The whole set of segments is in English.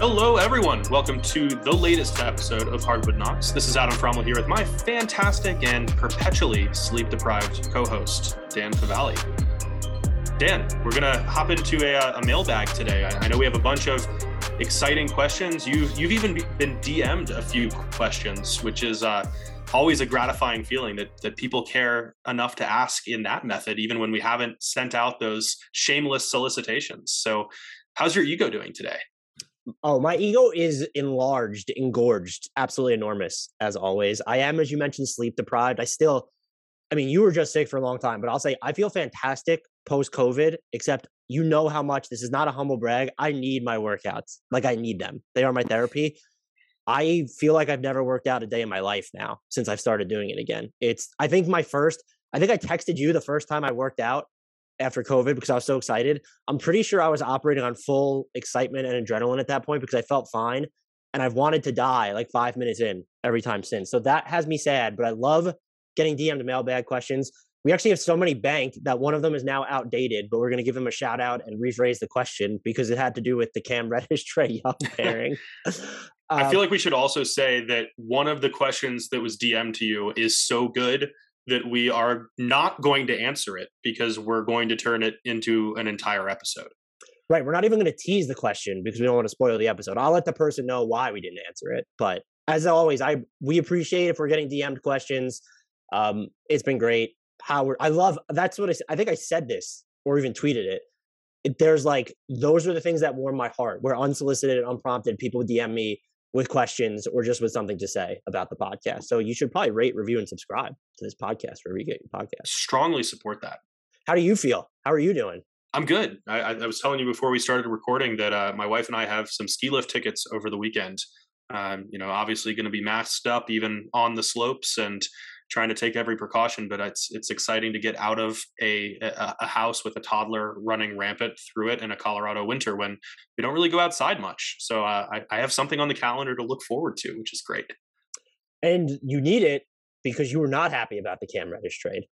Hello, everyone. Welcome to the latest episode of Hardwood Knocks. This is Adam Fromal here with my fantastic and perpetually sleep deprived co host, Dan Favale. Dan, we're going to hop into a, uh, a mailbag today. I, I, know we have a bunch of exciting questions. You, you've even been DM'd a few questions, which is uh, always a gratifying feeling that, that people care enough to ask in that method, even when we haven't sent out those shameless solicitations. So, how's your ego doing today? Oh, my ego is enlarged, engorged, absolutely enormous as always. I am, as you mentioned, sleep deprived. I still, I mean, you were just sick for a long time, but I'll say I feel fantastic post COVID, except you know how much this is not a humble brag. I need my workouts. Like I need them. They are my therapy. I feel like I've never worked out a day in my life now since I've started doing it again. It's, I think my first, I think I texted you the first time I worked out after COVID because I was so excited. I'm pretty sure I was operating on full excitement and adrenaline at that point because I felt fine. And I've wanted to die like five minutes in every time since. So that has me sad, but I love getting DM'd mailbag questions. We actually have so many banked that one of them is now outdated, but we're going to give him a shout out and rephrase the question because it had to do with the Cam Reddish Trae Young pairing. I feel um like we should also say that one of the questions that was DM'd to you is so good that we are not going to answer it because we're going to turn it into an entire episode. Right. We're not even going to tease the question because we don't want to spoil the episode. I'll let the person know why we didn't answer it. But as always, I we appreciate if we're getting DM'd questions. Um, it's been great. Howard, I love that's what I, I think I said this or even tweeted it. it. There's like those are the things that warm my heart. Where unsolicited and unprompted, people DM me with questions or just with something to say about the podcast. So you should probably rate, review, and subscribe to this podcast wherever you get your podcast. Strongly support that. How do you feel? How are you doing? I'm good. I, I was telling you before we started recording that uh, my wife and I have some ski lift tickets over the weekend. Um, you know, obviously going to be masked up even on the slopes and trying to take every precaution. But it's it's exciting to get out of a a, a house with a toddler running rampant through it in a Colorado winter when we don't really go outside much. So uh, I, I have something on the calendar to look forward to, which is great. And you need it because you were not happy about the Cam Reddish trade.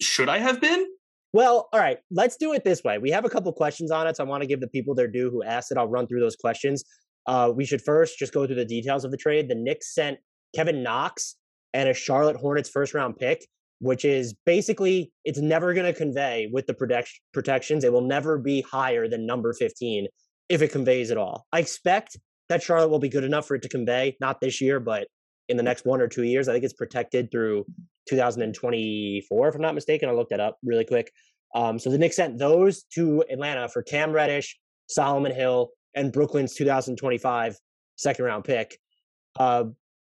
Should I have been? Well, all right, let's do it this way. We have a couple questions on it, so I want to give the people their due who asked it. I'll run through those questions. Uh, we should first just go through the details of the trade. The Knicks sent Kevin Knox and a Charlotte Hornets first round pick, which is basically it's never going to convey with the protect- protections. It will never be higher than number 15 if it conveys at all. I expect that Charlotte will be good enough for it to convey, not this year, but in the next one or two years. I think it's protected through 2024, if I'm not mistaken. I looked that up really quick. Um, so the Knicks sent those to Atlanta for Cam Reddish, Solomon Hill, and Brooklyn's 2025 second round pick. Uh,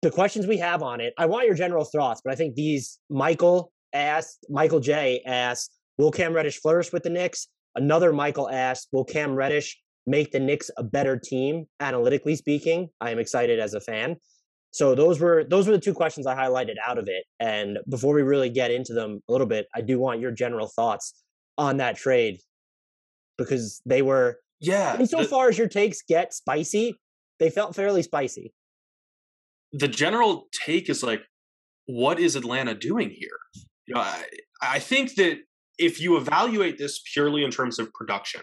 the questions we have on it, I want your general thoughts, but I think these Michael asked, Michael J asked, will Cam Reddish flourish with the Knicks? Another Michael asked, will Cam Reddish make the Knicks a better team, analytically speaking? I am excited as a fan. So those were those were the two questions I highlighted out of it. And before we really get into them a little bit, I do want your general thoughts on that trade because they were yeah. And so the, far as your takes get spicy, they felt fairly spicy the general take is like, what is Atlanta doing here? You know, I, I think that if you evaluate this purely in terms of production,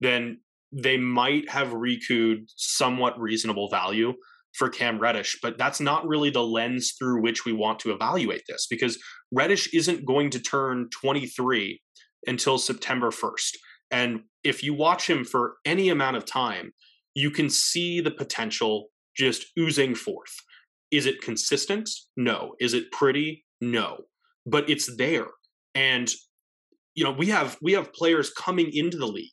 then they might have recouped somewhat reasonable value for Cam Reddish, but that's not really the lens through which we want to evaluate this because Reddish isn't going to turn 23 until September 1st. And if you watch him for any amount of time, you can see the potential just oozing forth. Is it consistent? No. Is it pretty? No. But it's there. And you know, we have we have players coming into the league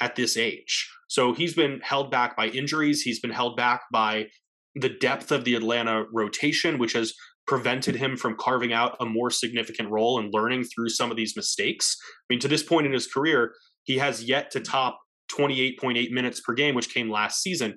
at this age. So he's been held back by injuries, he's been held back by the depth of the Atlanta rotation which has prevented him from carving out a more significant role and learning through some of these mistakes. I mean, to this point in his career, he has yet to top 28.8 minutes per game, which came last season.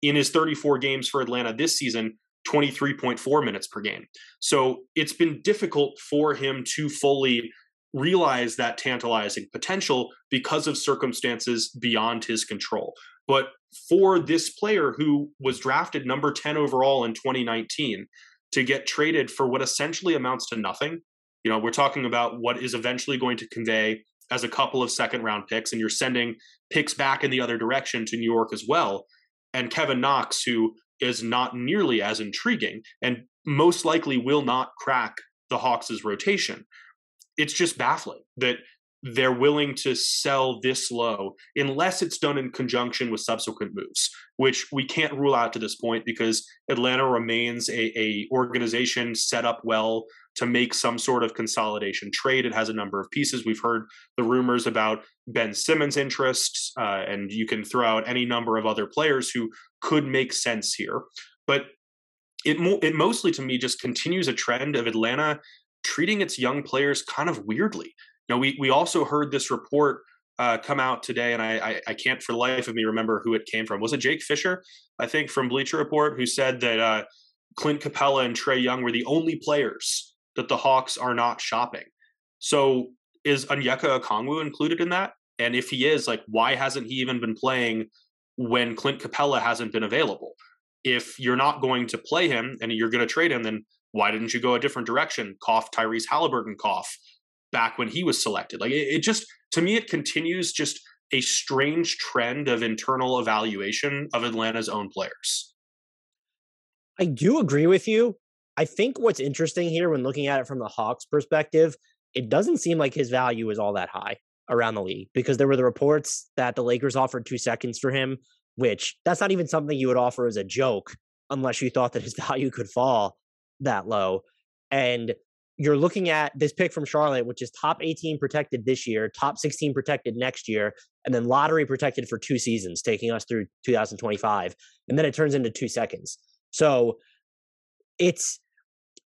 In his 34 games for Atlanta this season, 23.4 minutes per game. So it's been difficult for him to fully realize that tantalizing potential because of circumstances beyond his control. But for this player who was drafted number 10 overall in 2019 to get traded for what essentially amounts to nothing, you know, we're talking about what is eventually going to convey as a couple of second round picks, and you're sending picks back in the other direction to New York as well and Kevin Knox, who is not nearly as intriguing and most likely will not crack the Hawks' rotation. It's just baffling that they're willing to sell this low unless it's done in conjunction with subsequent moves, which we can't rule out to this point because Atlanta remains a, a organization set up well to make some sort of consolidation trade. It has a number of pieces. We've heard the rumors about Ben Simmons' interests, uh, and you can throw out any number of other players who could make sense here. But it mo- it mostly to me just continues a trend of Atlanta treating its young players kind of weirdly. Now we we also heard this report uh, come out today, and I, I, I can't for the life of me remember who it came from. Was it Jake Fisher? I think from Bleacher Report, who said that uh, Clint Capela and Trae Young were the only players that the Hawks are not shopping. So is Onyeka Okongwu included in that? And if he is, like, why hasn't he even been playing when Clint Capela hasn't been available? If you're not going to play him and you're going to trade him, then why didn't you go a different direction? Cough Tyrese Halliburton cough back when he was selected. Like it, it just to me, it continues just a strange trend of internal evaluation of Atlanta's own players. I do agree with you. I think what's interesting here when looking at it from the Hawks perspective, it doesn't seem like his value is all that high around the league because there were the reports that the Lakers offered two seconds for him, which that's not even something you would offer as a joke unless you thought that his value could fall that low. And you're looking at this pick from Charlotte, which is top 18 protected this year, top 16 protected next year, and then lottery protected for two seasons, taking us through 2025. And then it turns into two seconds. So it's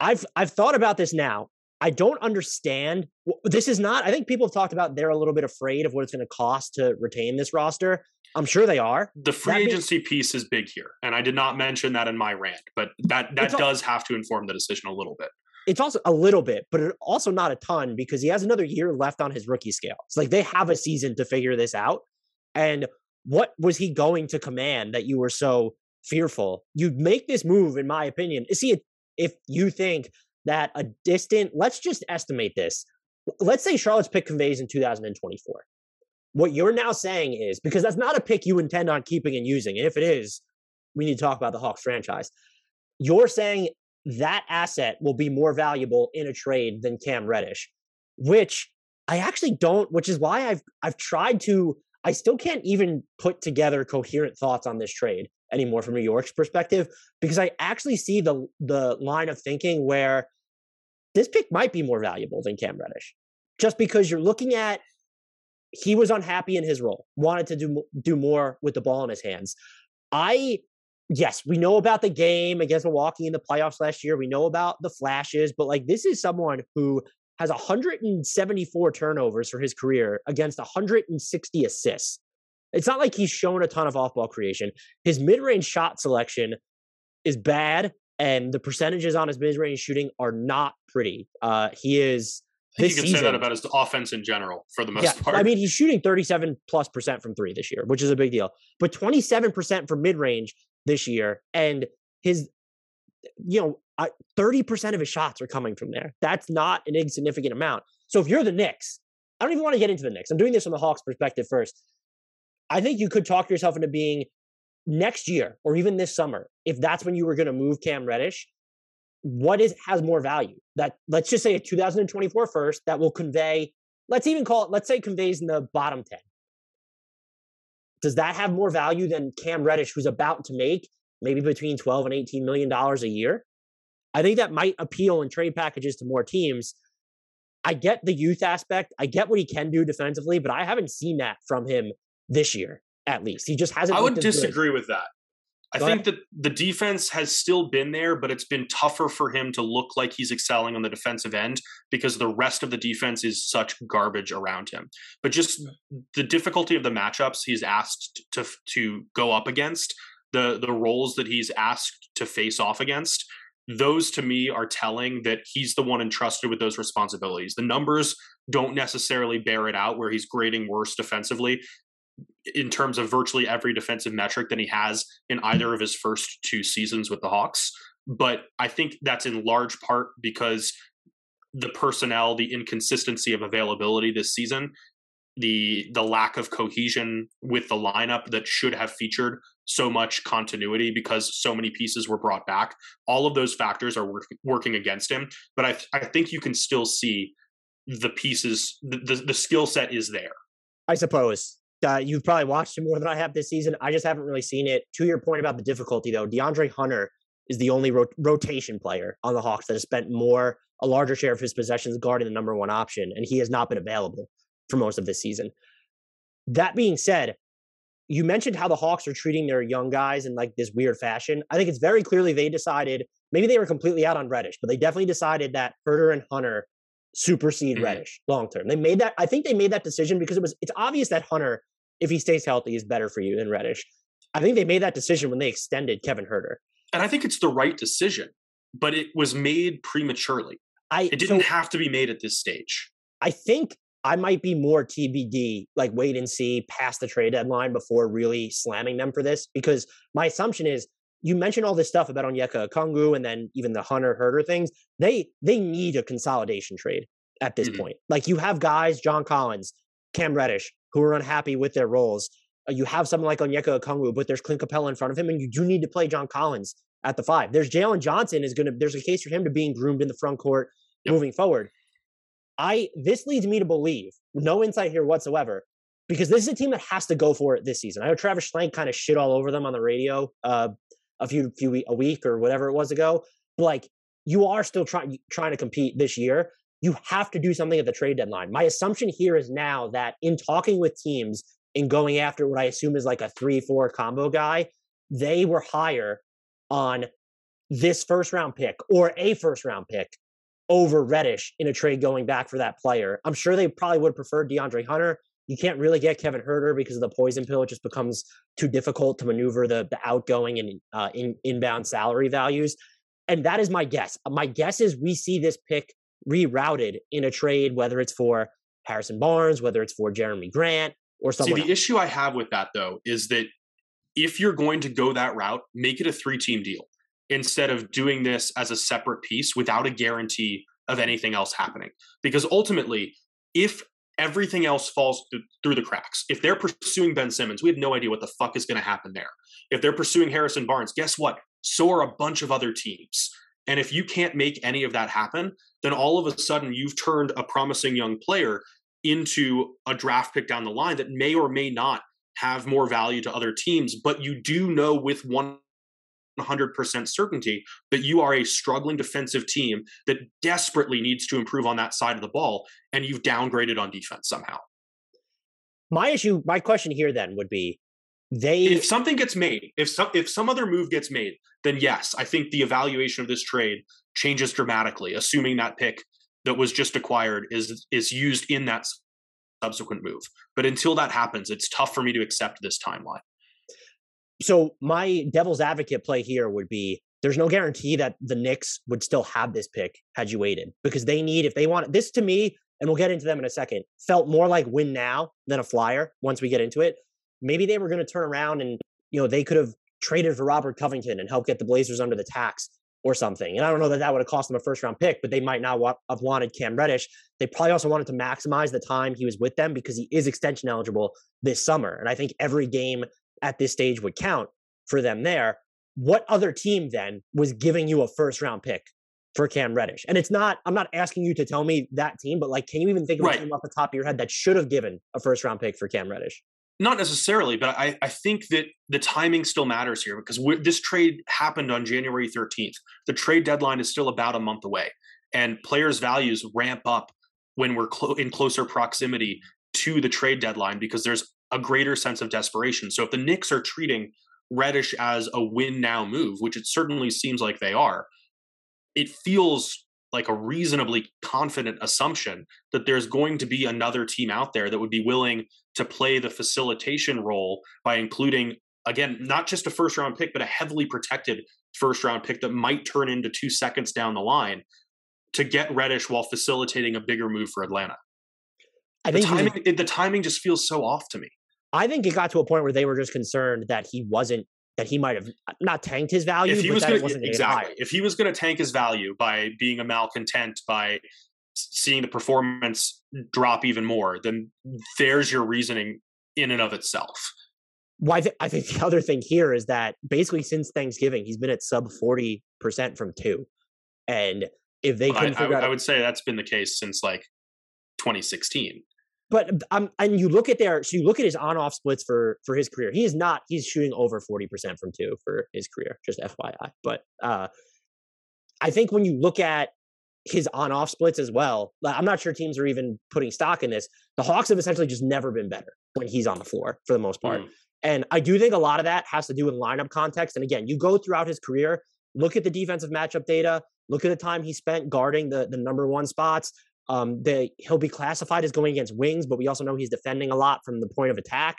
I've I've thought about this now. I don't understand. This is not. I think people have talked about they're a little bit afraid of what it's going to cost to retain this roster. I'm sure they are. The free that agency means, piece is big here, and I did not mention that in my rant, but that that does have to inform the decision a little bit. It's also a little bit, but also not a ton because he has another year left on his rookie scale. It's like they have a season to figure this out. And what was he going to command that you were so fearful? You'd make this move, in my opinion. See, if you think that a distant, let's just estimate this. Let's say Charlotte's pick conveys in 2024. What you're now saying is because that's not a pick you intend on keeping and using. And if it is, we need to talk about the Hawks franchise. You're saying that asset will be more valuable in a trade than Cam Reddish, which I actually don't, which is why I've I've tried to I still can't even put together coherent thoughts on this trade anymore from New York's perspective because I actually see the the line of thinking where this pick might be more valuable than Cam Reddish, just because you're looking at he was unhappy in his role, wanted to do do more with the ball in his hands. I yes, we know about the game against Milwaukee in the playoffs last year. We know about the flashes, but like this is someone who has 174 turnovers for his career against 160 assists. It's not like he's shown a ton of off ball creation. His mid range shot selection is bad, and the percentages on his mid range shooting are not pretty. Uh, he is. I think you can season, say that about his offense in general for the most yeah, part. I mean, he's shooting 37 plus percent from three this year, which is a big deal. But 27% from mid range this year. And his, you know, 30% of his shots are coming from there. That's not an insignificant amount. So if you're the Knicks, I don't even want to get into the Knicks. I'm doing this from the Hawks perspective first. I think you could talk yourself into being next year or even this summer, if that's when you were going to move Cam Reddish, what is has more value? That let's just say a 2024 first that will convey, let's even call it, let's say conveys in the bottom 10. Does that have more value than Cam Reddish, who's about to make maybe between 12 and 18 million dollars a year? I think that might appeal in trade packages to more teams. I get the youth aspect. I get what he can do defensively, but I haven't seen that from him this year, at least. He just hasn't. I would disagree good. with that. I Go think ahead. that the defense has still been there, but it's been tougher for him to look like he's excelling on the defensive end because the rest of the defense is such garbage around him. But just the difficulty of the matchups he's asked to to go up against, the the roles that he's asked to face off against, those to me are telling that he's the one entrusted with those responsibilities. The numbers don't necessarily bear it out where he's grading worse defensively in terms of virtually every defensive metric than he has in either of his first two seasons with the Hawks. But I think that's in large part because the personnel, the inconsistency of availability this season the the lack of cohesion with the lineup that should have featured so much continuity because so many pieces were brought back. All of those factors are work, working against him, but I th- I think you can still see the pieces. The the, the skill set is there. I suppose. Uh, you've probably watched him more than I have this season. I just haven't really seen it. To your point about the difficulty, though, DeAndre Hunter is the only ro- rotation player on the Hawks that has spent more, a larger share of his possessions guarding the number one option, and he has not been available for most of this season. That being said, you mentioned how the Hawks are treating their young guys in like this weird fashion. I think it's very clearly they decided maybe they were completely out on Reddish, but they definitely decided that Huerter and Hunter supersede mm-hmm. Reddish long term. They made that. I think they made that decision because it was. It's obvious that Hunter, if he stays healthy, is better for you than Reddish. I think they made that decision when they extended Kevin Huerter. And I think it's the right decision, but it was made prematurely. I, it didn't so, have to be made at this stage. I think I might be more TBD, like wait and see past the trade deadline before really slamming them for this. Because my assumption is you mentioned all this stuff about Onyeka Okongwu and then even the Hunter Huerter things. They they need a consolidation trade at this mm-hmm. point. Like you have guys, John Collins, Cam Reddish, who are unhappy with their roles. Uh, you have someone like Onyeka Okongwu, but there's Clint Capela in front of him, and you do need to play John Collins at the five. There's Jalen Johnson is gonna. There's a case for him to being groomed in the front court yep. moving forward. I this leads me to believe, no insight here whatsoever, because this is a team that has to go for it this season. I know Travis Schlenk kind of shit all over them on the radio uh, a few few a week or whatever it was ago. But like you are still trying trying to compete this year. You have to do something at the trade deadline. My assumption here is now that in talking with teams and going after what I assume is like a three four combo guy, they were higher on this first round pick or a first round pick over Reddish in a trade going back for that player. I'm sure they probably would prefer DeAndre Hunter. You can't really get Kevin Huerter because of the poison pill. It just becomes too difficult to maneuver the the outgoing and uh, in, inbound salary values. And that is my guess. My guess is we see this pick rerouted in a trade, whether it's for Harrison Barnes, whether it's for Jerami Grant, or someone. See, the else. issue I have with that though is that if you're going to go that route, make it a three team deal instead of doing this as a separate piece without a guarantee of anything else happening. Because ultimately, if everything else falls th- through the cracks, if they're pursuing Ben Simmons, we have no idea what the fuck is going to happen there. If they're pursuing Harrison Barnes, guess what? So are a bunch of other teams. And if you can't make any of that happen, then all of a sudden you've turned a promising young player into a draft pick down the line that may or may not have more value to other teams, but you do know with 100% certainty that you are a struggling defensive team that desperately needs to improve on that side of the ball, and you've downgraded on defense somehow. My issue, my question here then would be they if something gets made, if some if some other move gets made, then yes, I think the evaluation of this trade changes dramatically, assuming that pick that was just acquired is is used in that subsequent move. But until that happens, it's tough for me to accept this timeline. So my devil's advocate play here would be there's no guarantee that the Knicks would still have this pick had you waited because they need if they want this to me and we'll get into them in a second felt more like win now than a flyer once we get into it maybe they were going to turn around and you know they could have traded for Robert Covington and help get the Blazers under the tax or something. And I don't know that that would have cost them a first round pick, but they might not wa- have wanted Cam Reddish. They probably also wanted to maximize the time he was with them because he is extension eligible this summer. And I think every game at this stage would count for them there. What other team then was giving you a first round pick for Cam Reddish? And it's not, I'm not asking you to tell me that team, but like, can you even think of right. a team off the top of your head that should have given a first round pick for Cam Reddish? Not necessarily, but I, I think that the timing still matters here because this trade happened on January 13th. The trade deadline is still about a month away, and players' values ramp up when we're clo- in closer proximity to the trade deadline because there's a greater sense of desperation. So if the Knicks are treating Reddish as a win now move, which it certainly seems like they are, it feels like a reasonably confident assumption that there's going to be another team out there that would be willing to play the facilitation role by including again not just a first round pick but a heavily protected first round pick that might turn into two seconds down the line to get Reddish while facilitating a bigger move for Atlanta. I the think timing, the timing just feels so off to me. I think it got to a point where they were just concerned that he wasn't that he might have not tanked his value. If he was going exactly, if he was going to tank his value by being a malcontent, by seeing the performance drop even more, then there's your reasoning in and of itself. Why well, I, th- I think the other thing here is that basically since Thanksgiving, he's been at sub 40% from two. And if they can I, I, I, would say that's been the case since like 2016 but um, and you look at their so you look at his on off splits for for his career. He is not he's shooting over forty percent from two for his career. Just FYI. But uh, I think when you look at his on off splits as well, I'm not sure teams are even putting stock in this. The Hawks have essentially just never been better when he's on the floor for the most part. Mm. And I do think a lot of that has to do with lineup context. And again, you go throughout his career, look at the defensive matchup data, look at the time he spent guarding the, the number one spots, um, he'll be classified as going against wings, but we also know he's defending a lot from the point of attack.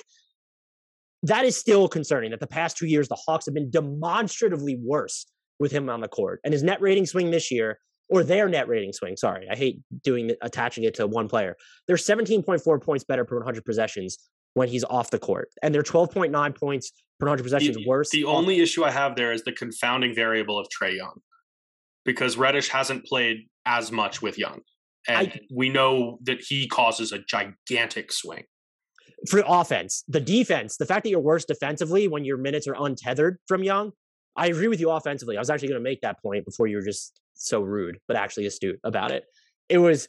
That is still concerning that the past two years, the Hawks have been demonstratively worse with him on the court. And his net rating swing this year, or their net rating swing, sorry, I hate doing attaching it to one player. They're 17.4 points better per 100 possessions when he's off the court. And they're 12.9 points per 100 possessions the, worse. The only issue I have there is the confounding variable of Trae Young because Reddish hasn't played as much with Young and I, we know that he causes a gigantic swing for offense. The defense, the fact that you're worse defensively when your minutes are untethered from Young, I agree with you offensively. I was actually going to make that point before you were just so rude, but actually astute about it. It was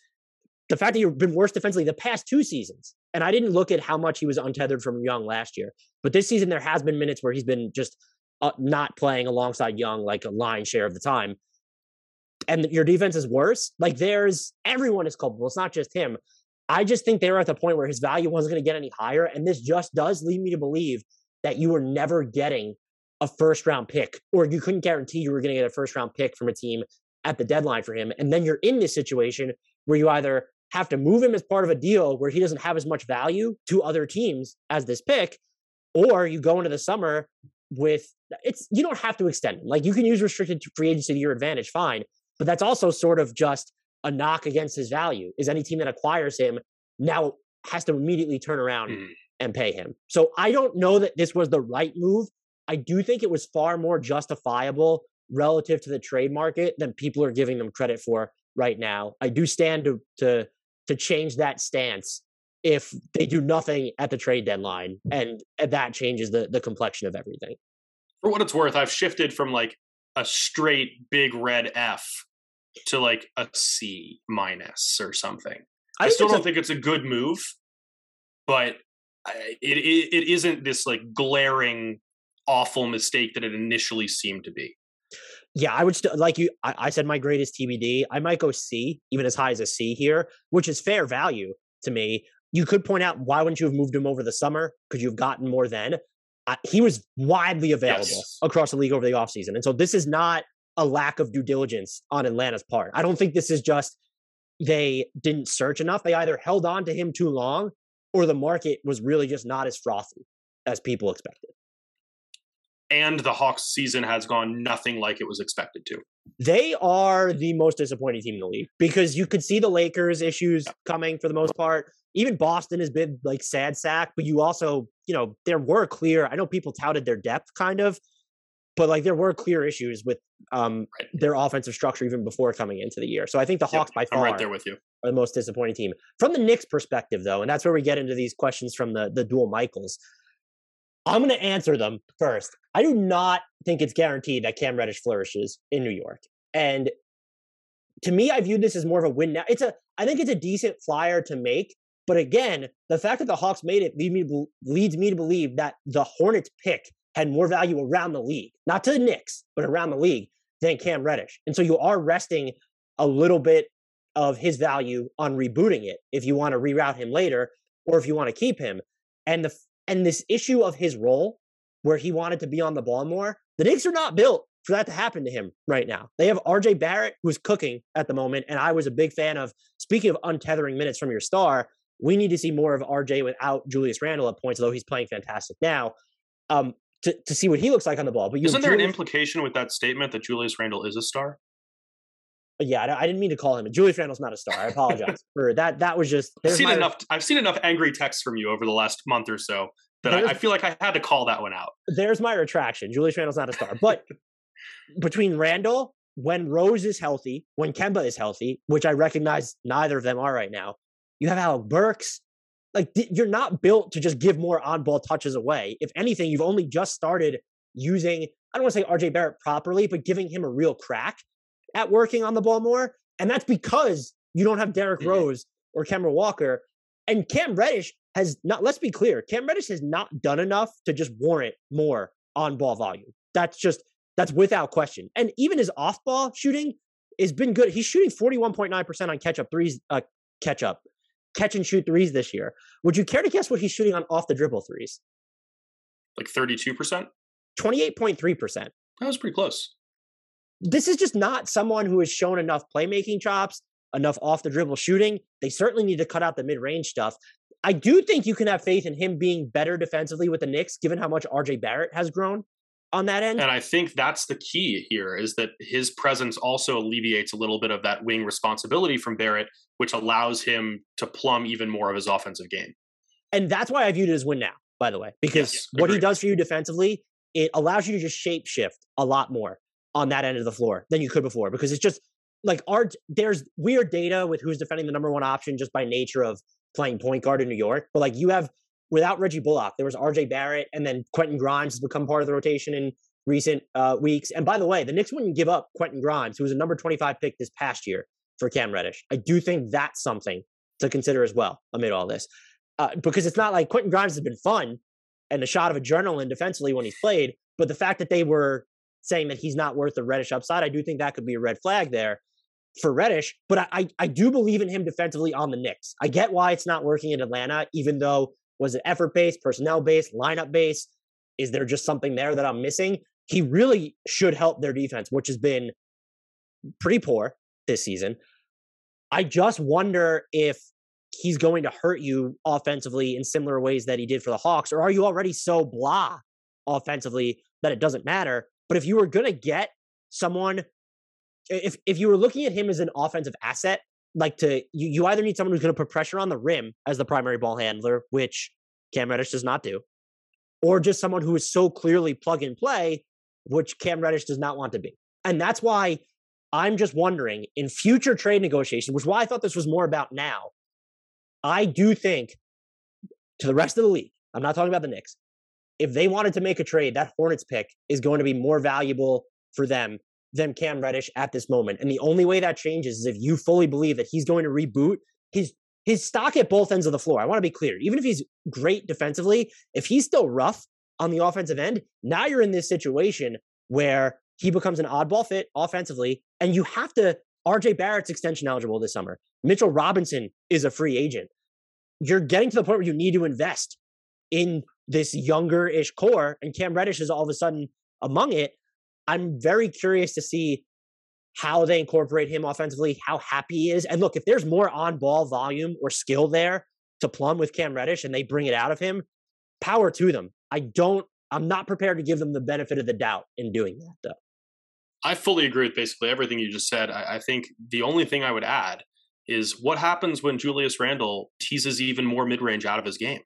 the fact that you've been worse defensively the past two seasons. And I didn't look at how much he was untethered from Young last year, but this season there has been minutes where he's been just uh, not playing alongside Young like a line share of the time and your defense is worse, like there's everyone is culpable. It's not just him. I just think they were at the point where his value wasn't going to get any higher. And this just does lead me to believe that you were never getting a first round pick, or you couldn't guarantee you were going to get a first round pick from a team at the deadline for him. And then you're in this situation where you either have to move him as part of a deal where he doesn't have as much value to other teams as this pick, or you go into the summer with it's you don't have to extend him. Like you can use restricted free agency to your advantage, fine. But that's also sort of just a knock against his value. Is any team that acquires him now has to immediately turn around mm. and pay him. So I don't know that this was the right move. I do think it was far more justifiable relative to the trade market than people are giving them credit for right now. I do stand to to to change that stance if they do nothing at the trade deadline and, and that changes the the complexion of everything. For what it's worth, I've shifted from like a straight big red F to like a C minus or something. I, I still don't a, think it's a good move, but it, it it isn't this like glaring awful mistake that it initially seemed to be. Yeah, I would still like you. I, I said my greatest TBD. I might go C, even as high as a C here, which is fair value to me. You could point out why wouldn't you have moved him over the summer? Could you have gotten more then? Uh, he was widely available yes. across the league over the offseason. And so this is not a lack of due diligence on Atlanta's part. I don't think this is just they didn't search enough. They either held on to him too long or the market was really just not as frothy as people expected. And the Hawks season has gone nothing like it was expected to. They are the most disappointing team in the league because you could see the Lakers issues coming for the most part even Boston has been like sad sack, but you also, you know, there were clear, I know people touted their depth kind of, but like there were clear issues with um right. their offensive structure even before coming into the year. So I think the Hawks by far I'm right there with you. are the most disappointing team. From the Knicks perspective though, and that's where we get into these questions from the the dual Michaels. I'm going to answer them first. I do not think it's guaranteed that Cam Reddish flourishes in New York. And to me, I view this as more of a win now. It's a I think it's a decent flyer to make but again, the fact that the Hawks made it lead me to, leads me to believe that the Hornets pick had more value around the league, not to the Knicks, but around the league than Cam Reddish. And so you are resting a little bit of his value on rebooting it if you want to reroute him later or if you want to keep him. And the and this issue of his role where he wanted to be on the ball more, the Knicks are not built for that to happen to him right now. They have RJ Barrett who's cooking at the moment and I was a big fan of speaking of untethering minutes from your star, we need to see more of RJ without Julius Randle at points, although he's playing fantastic now. Um, to, to see what he looks like on the ball. But isn't there Julius, an implication with that statement that Julius Randle is a star? Yeah, I, I didn't mean to call him. Julius Randle's not a star. I apologize for that. That was just. I've seen my, enough. I've seen enough angry texts from you over the last month or so that I, I, feel like I had to call that one out. There's my retraction. Julius Randle's not a star, but between Randle when Rose is healthy, when Kemba is healthy, which I recognize neither of them are right now, you have Alec Burks. Like you're not built to just give more on-ball touches away. If anything, you've only just started using I don't want to say RJ Barrett properly, but giving him a real crack at working on the ball more. And that's because you don't have Derrick mm-hmm. Rose or Kemba Walker. And Cam Reddish has not, let's be clear, Cam Reddish has not done enough to just warrant more on ball volume. That's just, that's without question. And even his off ball shooting has been good. He's shooting 41.9% on catch up threes, uh, catch up, catch and shoot threes this year. Would you care to guess what he's shooting on off the dribble threes? Like 32%? 28.3%. That was pretty close. This is just not someone who has shown enough playmaking chops, enough off the dribble shooting. They certainly need to cut out the mid range stuff. I do think you can have faith in him being better defensively with the Knicks, given how much RJ Barrett has grown on that end. And I think that's the key here is that his presence also alleviates a little bit of that wing responsibility from Barrett, which allows him to plumb even more of his offensive game. And that's why I viewed it as win now, by the way, because yes, what he does for you defensively, it allows you to just shape shift a lot more on that end of the floor than you could before because it's just like our there's weird data with who's defending the number one option just by nature of playing point guard in New York. But like you have without Reggie Bullock, there was RJ Barrett, and then Quentin Grimes has become part of the rotation in recent uh, weeks. And by the way, the Knicks wouldn't give up Quentin Grimes, who was a number 25 pick this past year for Cam Reddish. I do think that's something to consider as well amid all this. Uh, because it's not like Quentin Grimes has been fun and a shot of adrenaline defensively when he's played, but the fact that they were saying that he's not worth the Reddish upside, I do think that could be a red flag there for Reddish, but I, I, do believe in him defensively on the Knicks. I get why it's not working in Atlanta, even though was it effort based, personnel based, lineup based? Is there just something there that I'm missing? He really should help their defense, which has been pretty poor this season. I just wonder if he's going to hurt you offensively in similar ways that he did for the Hawks, or are you already so blah offensively that it doesn't matter? But if you were going to get someone if if you were looking at him as an offensive asset, like to you, you either need someone who's going to put pressure on the rim as the primary ball handler, which Cam Reddish does not do, or just someone who is so clearly plug and play, which Cam Reddish does not want to be. And that's why I'm just wondering in future trade negotiations, which is why I thought this was more about now. I do think to the rest of the league, I'm not talking about the Knicks. If they wanted to make a trade, that Hornets pick is going to be more valuable for them than Cam Reddish at this moment. And the only way that changes is if you fully believe that he's going to reboot his his stock at both ends of the floor. I want to be clear. Even if he's great defensively, if he's still rough on the offensive end, now you're in this situation where he becomes an oddball fit offensively, and you have to. RJ Barrett's extension eligible this summer. Mitchell Robinson is a free agent. You're getting to the point where you need to invest in this younger ish core, and Cam Reddish is all of a sudden among it. I'm very curious to see how they incorporate him offensively, how happy he is. And look, if there's more on ball volume or skill there to plumb with Cam Reddish and they bring it out of him, power to them. I don't, I'm not prepared to give them the benefit of the doubt in doing that, though. I fully agree with basically everything you just said. I, I think the only thing I would add is what happens when Julius Randle teases even more mid range out of his game?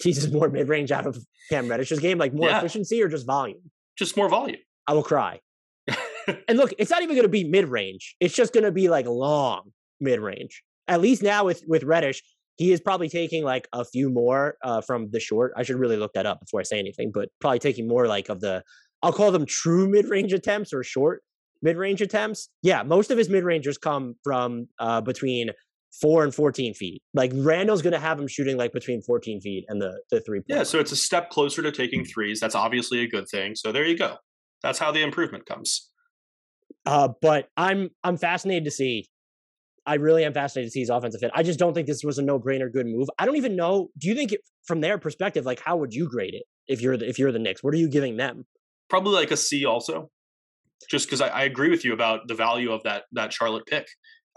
Teases more mid range out of Cam Reddish's game, like more yeah. efficiency or just volume? just more volume. I will cry. and look, it's not even going to be mid range. It's just going to be like long mid range. At least now with with Reddish, he is probably taking like a few more uh, from the short. I should really look that up before I say anything, but probably taking more like of the I'll call them true mid range attempts or short mid range attempts. Yeah, most of his mid rangers come from uh, between four and 14 feet. Like Randle's going to have him shooting like between 14 feet and the, the three. Yeah. So it's a step closer to taking threes. That's obviously a good thing. So there you go. That's how the improvement comes. Uh, but I'm, I'm fascinated to see. I really am fascinated to see his offensive fit. I just don't think this was a no brainer good move. I don't even know. Do you think it, from their perspective, like how would you grade it if you're the, if you're the Knicks? What are you giving them? Probably like a C also, just because I, I agree with you about the value of that that Charlotte pick.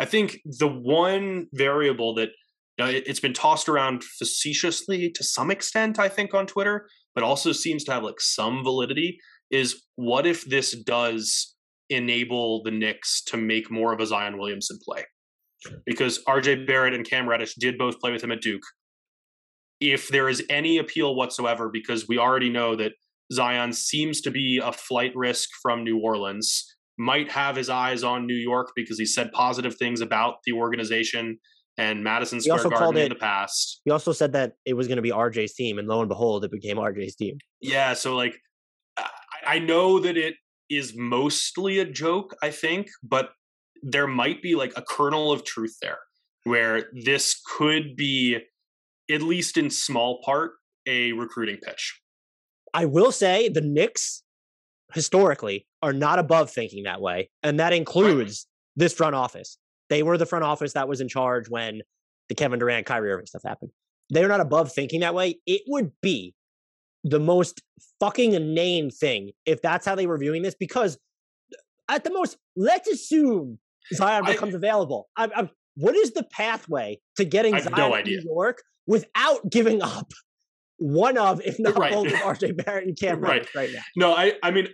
I think the one variable that you know, it, has been tossed around facetiously to some extent, I think, on Twitter, but also seems to have like some validity is what if this does enable the Knicks to make more of a Zion Williamson play? Because RJ Barrett and Cam Reddish did both play with him at Duke. If there is any appeal whatsoever, because we already know that Zion seems to be a flight risk from New Orleans, might have his eyes on New York because he said positive things about the organization and Madison Square Garden in the past. He also said that it was going to be RJ's team, and lo and behold, it became RJ's team. Yeah, so like I know that it is mostly a joke, I think, but there might be like a kernel of truth there where this could be, at least in small part, a recruiting pitch. I will say the Knicks historically are not above thinking that way. And that includes this front office. They were the front office that was in charge when the Kevin Durant, Kyrie Irving stuff happened. They're not above thinking that way. It would be the most fucking inane thing if that's how they were viewing this because at the most let's assume zion becomes I, available I, I, what is the pathway to getting zion no to new york without giving up one of if not right. both of rj barrett and cam right. right now no i i mean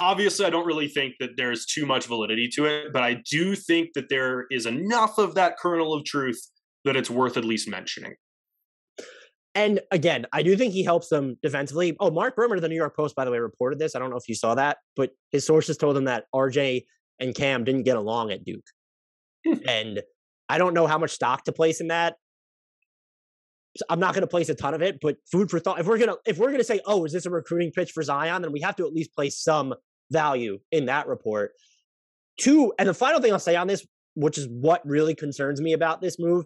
obviously i don't really think that there's too much validity to it but i do think that there is enough of that kernel of truth that it's worth at least mentioning and again, I do think he helps them defensively. Oh, Mark Berman of the New York Post, by the way, reported this. I don't know if you saw that, but his sources told him that RJ and Cam didn't get along at Duke. Hmm. and I don't know how much stock to place in that. I'm not going to place a ton of it, but food for thought. If we're gonna if we're gonna say, oh, is this a recruiting pitch for Zion, then we have to at least place some value in that report. Two, and the final thing I'll say on this, which is what really concerns me about this move,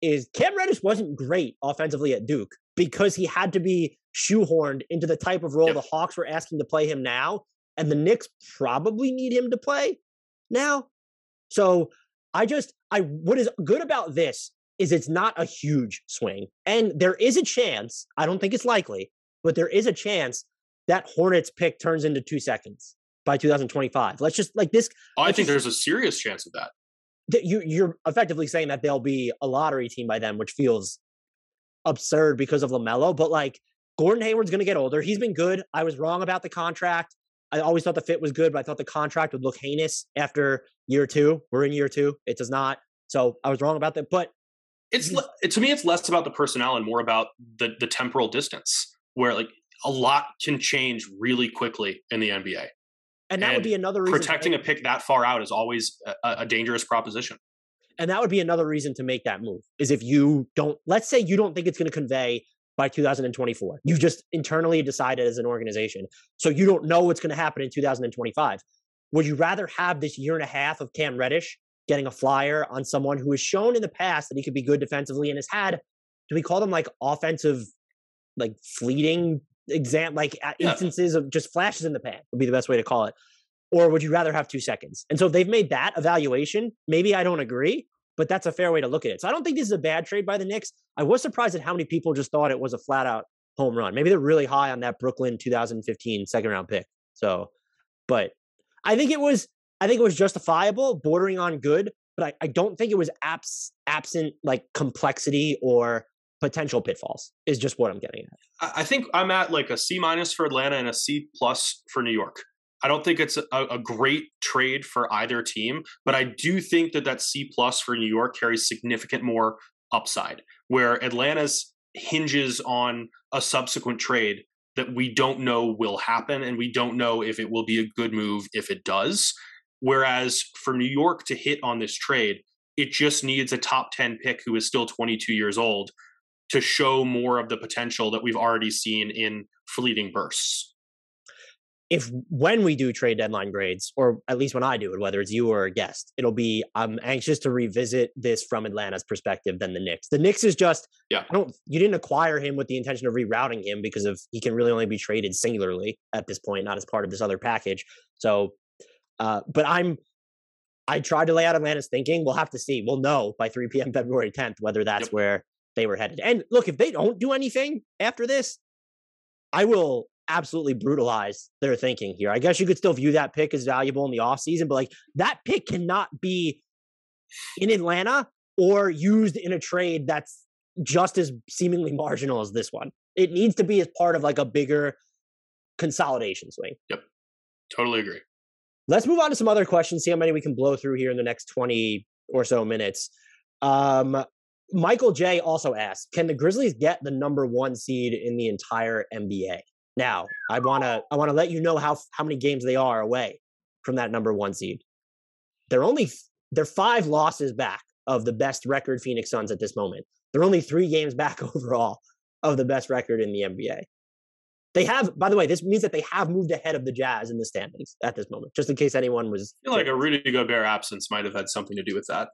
is Cam Reddish wasn't great offensively at Duke because he had to be shoehorned into the type of role yep. the Hawks were asking to play him now, and the Knicks probably need him to play now. So I just I what is good about this is it's not a huge swing. And there is a chance, I don't think it's likely, but there is a chance that Hornets pick turns into 2 seconds by 2025. Let's just like this I think just, there's a serious chance of that that you you're effectively saying that they'll be a lottery team by then, which feels absurd because of LaMelo. But like Gordon Hayward's going to get older. He's been good. I was wrong about the contract. I always thought the fit was good, but I thought the contract would look heinous after year two. We're in year two. It does not. So I was wrong about that. But it's mm-hmm. to me, it's less about the personnel and more about the the temporal distance, where like a lot can change really quickly in the NBA. And that and would be another reason. Protecting a pick that far out is always a, a dangerous proposition. And that would be another reason to make that move is if you don't, let's say you don't think it's going to convey by 2024. You've just internally decided as an organization. So you don't know what's going to happen in 2025. Would you rather have this year and a half of Cam Reddish getting a flyer on someone who has shown in the past that he could be good defensively and has had, do we call them like offensive, like fleeting exam like yeah. instances of just flashes in the pan would be the best way to call it? Or would you rather have two seconds? And so if they've made that evaluation maybe i don't agree but that's a fair way to look at it. So i don't think this is a bad trade by the Knicks. I was surprised at how many people just thought it was a flat out home run. Maybe they're really high on that brooklyn 2015 second round pick so but i think it was i think it was justifiable bordering on good but i, I don't think it was abs- absent like complexity or potential pitfalls is just what I'm getting at. I think I'm at like a C minus for Atlanta and a C plus for New York. I don't think it's a, a, great trade for either team, but I do think that that C plus for New York carries significant more upside. Where Atlanta's hinges on a subsequent trade that we don't know will happen, and we don't know if it will be a good move if it does. Whereas for New York to hit on this trade, it just needs a top 10 pick who is still 22 years old to show more of the potential that we've already seen in fleeting bursts. If when we do trade deadline grades, or at least when I do it, whether it's you or a guest, it'll be I'm anxious to revisit this from Atlanta's perspective than the Knicks. The Knicks is just yeah. I don't you didn't acquire him with the intention of rerouting him because of he can really only be traded singularly at this point, not as part of this other package. So uh, but I'm I tried to lay out Atlanta's thinking. We'll have to see. We'll know by 3 p.m. February 10th whether that's yep. where they were headed. And look, if they don't do anything after this, I will absolutely brutalize their thinking here. I guess you could still view that pick as valuable in the offseason, but like that pick cannot be in Atlanta or used in a trade that's just as seemingly marginal as this one. It needs to be as part of like a bigger consolidation swing. Yep. Totally agree. Let's move on to some other questions, see how many we can blow through here in the next 20 or so minutes. Um, Michael J also asked, can the Grizzlies get the number one seed in the entire NBA? Now, I wanna I wanna let you know how how many games they are away from that number one seed. They're only they're five losses back of the best record Phoenix Suns at this moment. They're only three games back overall of the best record in the NBA. They have, by the way, this means that they have moved ahead of the Jazz in the standings at this moment, just in case anyone was. I feel like a Rudy Gobert absence might have had something to do with that.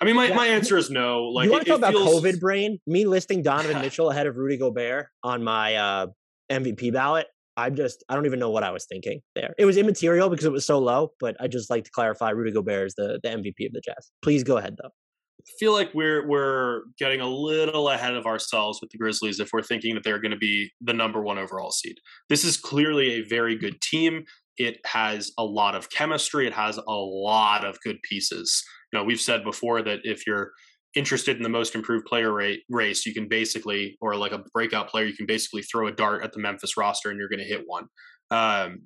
I mean, my, yeah. my answer is no. Like, you want to talk about feels... COVID brain? Me listing Donovan Mitchell ahead of Rudy Gobert on my uh, MVP ballot. I'm just, I don't even know what I was thinking there. It was immaterial because it was so low, but I just like to clarify Rudy Gobert is the, the MVP of the Jazz. Please go ahead, though feel like we're we're getting a little ahead of ourselves with the Grizzlies if we're thinking that they're going to be the number one overall seed. This is clearly a very good team. It has a lot of chemistry. It has a lot of good pieces. You know, we've said before that if you're interested in the most improved player rate race, you can basically, or like a breakout player, you can basically throw a dart at the Memphis roster and you're going to hit one. Um,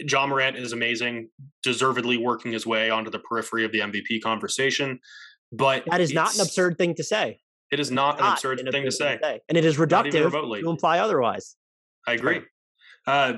Ja Morant is amazing, deservedly working his way onto the periphery of the MVP conversation. But that is not an absurd thing to say. It is not, not an absurd an thing to say. say. And it is reductive to imply otherwise. I agree. Uh,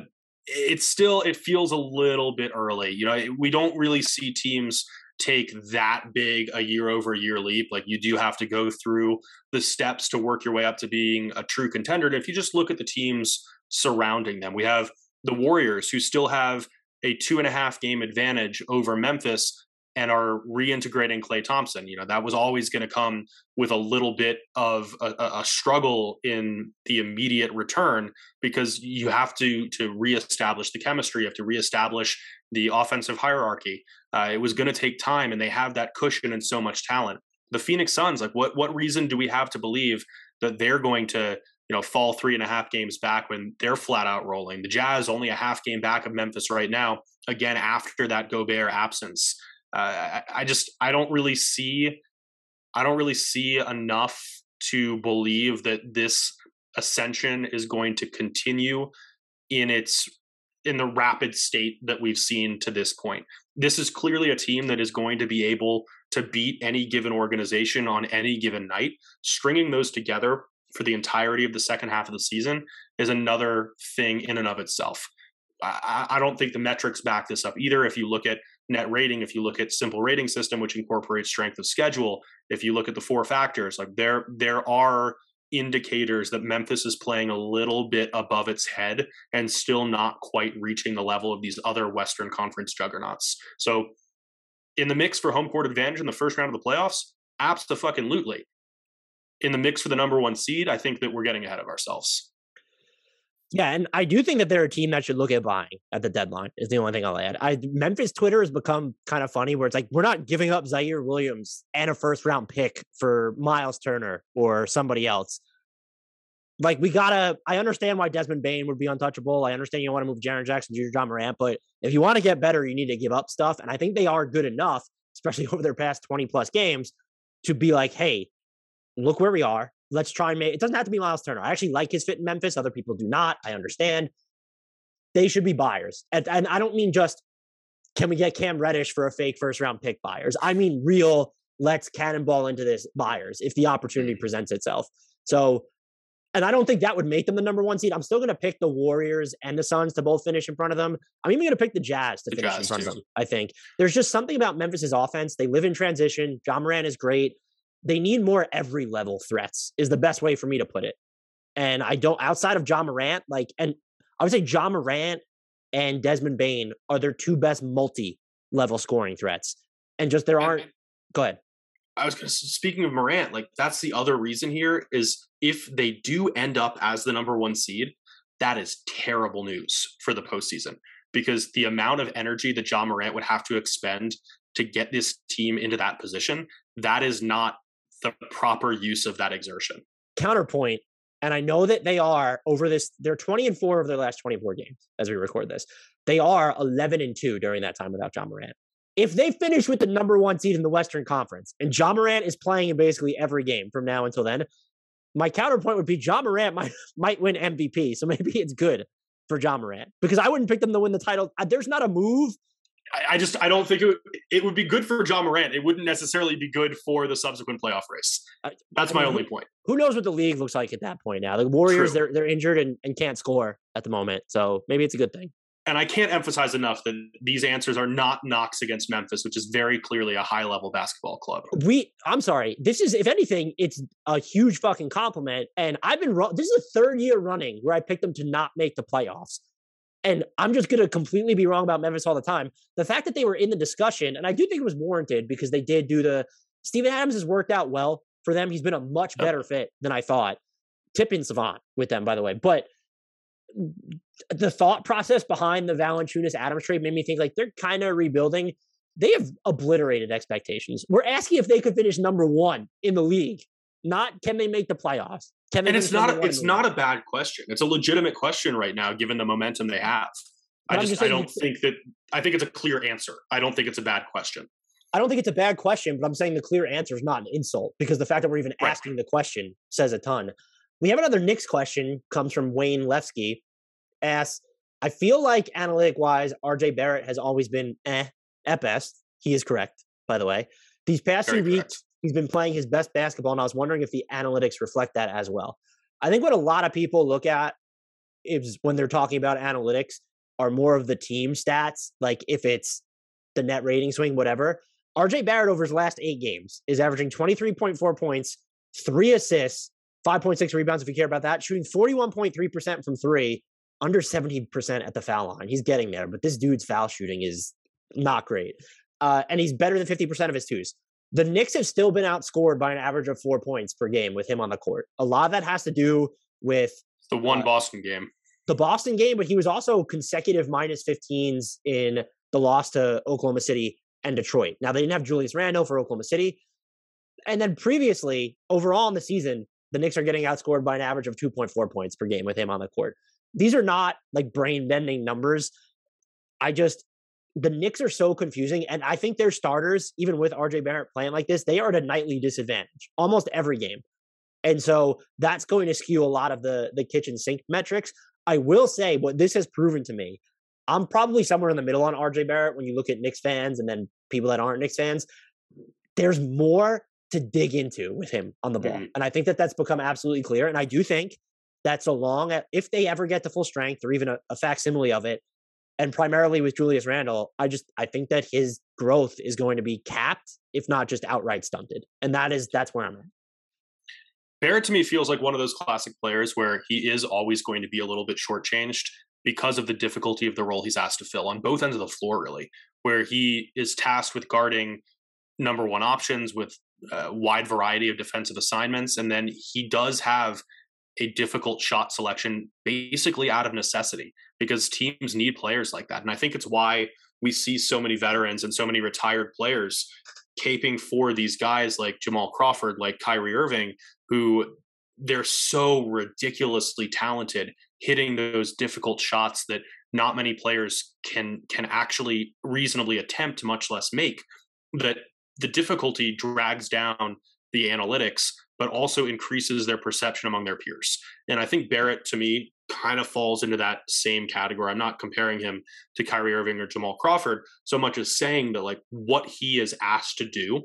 it's still, it feels a little bit early. You know, we don't really see teams take that big a year over year leap. Like you do have to go through the steps to work your way up to being a true contender. And if you just look at the teams surrounding them, we have the Warriors who still have a two and a half game advantage over Memphis and are reintegrating Klay Thompson. You know, that was always going to come with a little bit of a, a, struggle in the immediate return because you have to to reestablish the chemistry, you have to reestablish the offensive hierarchy. Uh, it was going to take time, and they have that cushion and so much talent. The Phoenix Suns, like, what what reason do we have to believe that they're going to you know fall three and a half games back when they're flat out rolling? The Jazz only a half game back of Memphis right now. Again, after that Gobert absence. I, I just I don't really see I don't really see enough to believe that this ascension is going to continue in its in the rapid state that we've seen to this point. This is clearly a team that is going to be able to beat any given organization on any given night. Stringing those together for the entirety of the second half of the season is another thing in and of itself. I, I don't think the metrics back this up either. If you look at net rating, if you look at simple rating system, which incorporates strength of schedule, if you look at the four factors, like there there are indicators that Memphis is playing a little bit above its head and still not quite reaching the level of these other Western Conference juggernauts. So in the mix for home court advantage in the first round of the playoffs, absolutely. In the mix for the number one seed, I think that we're getting ahead of ourselves. Yeah, and I do think that they're a team that should look at buying at the deadline. Is the only thing I'll add. I Memphis Twitter has become kind of funny, where it's like we're not giving up Ziaire Williams and a first round pick for Miles Turner or somebody else. Like we gotta. I understand why Desmond Bane would be untouchable. I understand you want to move Jaren Jackson, Junior Ja Morant, but if you want to get better, you need to give up stuff. And I think they are good enough, especially over their past twenty plus games, to be like, hey, look where we are let's try and make it doesn't have to be Miles Turner. I actually like his fit in Memphis. Other people do not. I understand. They should be buyers. And, and I don't mean just can we get Cam Reddish for a fake first round pick buyers. I mean real let's cannonball into this buyers if the opportunity mm. presents itself. So and I don't think that would make them the number one seed. I'm still going to pick the Warriors and the Suns to both finish in front of them. I'm even going to pick the Jazz to the finish Jazz in front too. of them. I think there's just something about Memphis's offense. They live in transition. Ja Morant is great they need more every level threats is the best way for me to put it. And I don't outside of Ja Morant, like and I would say Ja Morant and Desmond Bane are their two best multi level scoring threats. And just there aren't go ahead. I was speaking of Morant, like that's the other reason here is if they do end up as the number one seed, that is terrible news for the postseason because the amount of energy that Ja Morant would have to expend to get this team into that position, that is not the proper use of that exertion. Counterpoint, and I know that they are over this, they're 20 and 4 of their last 24 games as we record this. They are 11 and 2 during that time without Ja Morant. If they finish with the number one seed in the Western Conference and Ja Morant is playing in basically every game from now until then, my counterpoint would be Ja Morant might, might win MVP. So maybe it's good for Ja Morant because I wouldn't pick them to win the title. Uh, there's not a move I just I don't think it would, it would be good for Ja Morant. It wouldn't necessarily be good for the subsequent playoff race. That's my only point. Who knows what the league looks like at that point now? The Warriors True. they're they're injured and, and can't score at the moment, so maybe it's a good thing. and I can't emphasize enough that these answers are not knocks against Memphis, which is very clearly a high level basketball club. We, I'm sorry, this is, if anything, it's a huge fucking compliment. And I've been wrong. This is the third year running where I picked them to not make the playoffs. And I'm just going to completely be wrong about Memphis all the time. The fact that they were in the discussion, and I do think it was warranted because they did do the, Steven Adams has worked out well for them. He's been a much better fit than I thought. Tipping Savant with them, by the way. But the thought process behind the Valanciunas Adams trade made me think like they're kind of rebuilding. They have obliterated expectations. We're asking if they could finish number one in the league, not can they make the playoffs. Can they? and it's not a, it's not a bad question. It's a legitimate question right now, given the momentum they have. But I just, just I don't think that I think it's a clear answer. I don't think it's a bad question. I don't think it's a bad question, but I'm saying the clear answer is not an insult because the fact that we're even right. asking the question says a ton. We have another Knicks question comes from Wayne Lefsky. Asks, I feel like analytic wise, RJ Barrett has always been eh at best. He is correct, by the way. These past Very few correct. weeks, he's been playing his best basketball, and I was wondering if the analytics reflect that as well. I think what a lot of people look at is when they're talking about analytics are more of the team stats, like if it's the net rating swing, whatever. RJ Barrett over his last eight games is averaging 23.4 points, three assists, 5.6 rebounds, if you care about that, shooting 41.3% from three, under 70% at the foul line. He's getting there, but this dude's foul shooting is not great. Uh, and he's better than 50% of his twos. The Knicks have still been outscored by an average of four points per game with him on the court. A lot of that has to do with the one uh, Boston game. The Boston game, but he was also consecutive minus 15s in the loss to Oklahoma City and Detroit. Now, they didn't have Julius Randle for Oklahoma City. And then previously, overall in the season, the Knicks are getting outscored by an average of 2.4 points per game with him on the court. These are not like brain bending numbers. I just, the Knicks are so confusing. And I think their starters, even with RJ Barrett playing like this, they are at a nightly disadvantage almost every game. And so that's going to skew a lot of the the kitchen sink metrics. I will say what this has proven to me. I'm probably somewhere in the middle on RJ Barrett when you look at Knicks fans and then people that aren't Knicks fans. There's more to dig into with him on the ball. Mm-hmm. And I think that that's become absolutely clear. And I do think that so long, if they ever get to full strength or even a, a facsimile of it, and primarily with Julius Randle, I just I think that his growth is going to be capped, if not just outright stunted. And that is that's where I'm at. Barrett to me feels like one of those classic players where he is always going to be a little bit shortchanged because of the difficulty of the role he's asked to fill on both ends of the floor, really, where he is tasked with guarding number one options with a wide variety of defensive assignments. And then he does have a difficult shot selection basically out of necessity because teams need players like that. And I think it's why we see so many veterans and so many retired players caping for these guys like Jamal Crawford, like Kyrie Irving, who they're so ridiculously talented hitting those difficult shots that not many players can can actually reasonably attempt much less make that the difficulty drags down the analytics, but also increases their perception among their peers. And I think Barrett, to me, kind of falls into that same category. I'm not comparing him to Kyrie Irving or Jamal Crawford so much as saying that, like, what he is asked to do,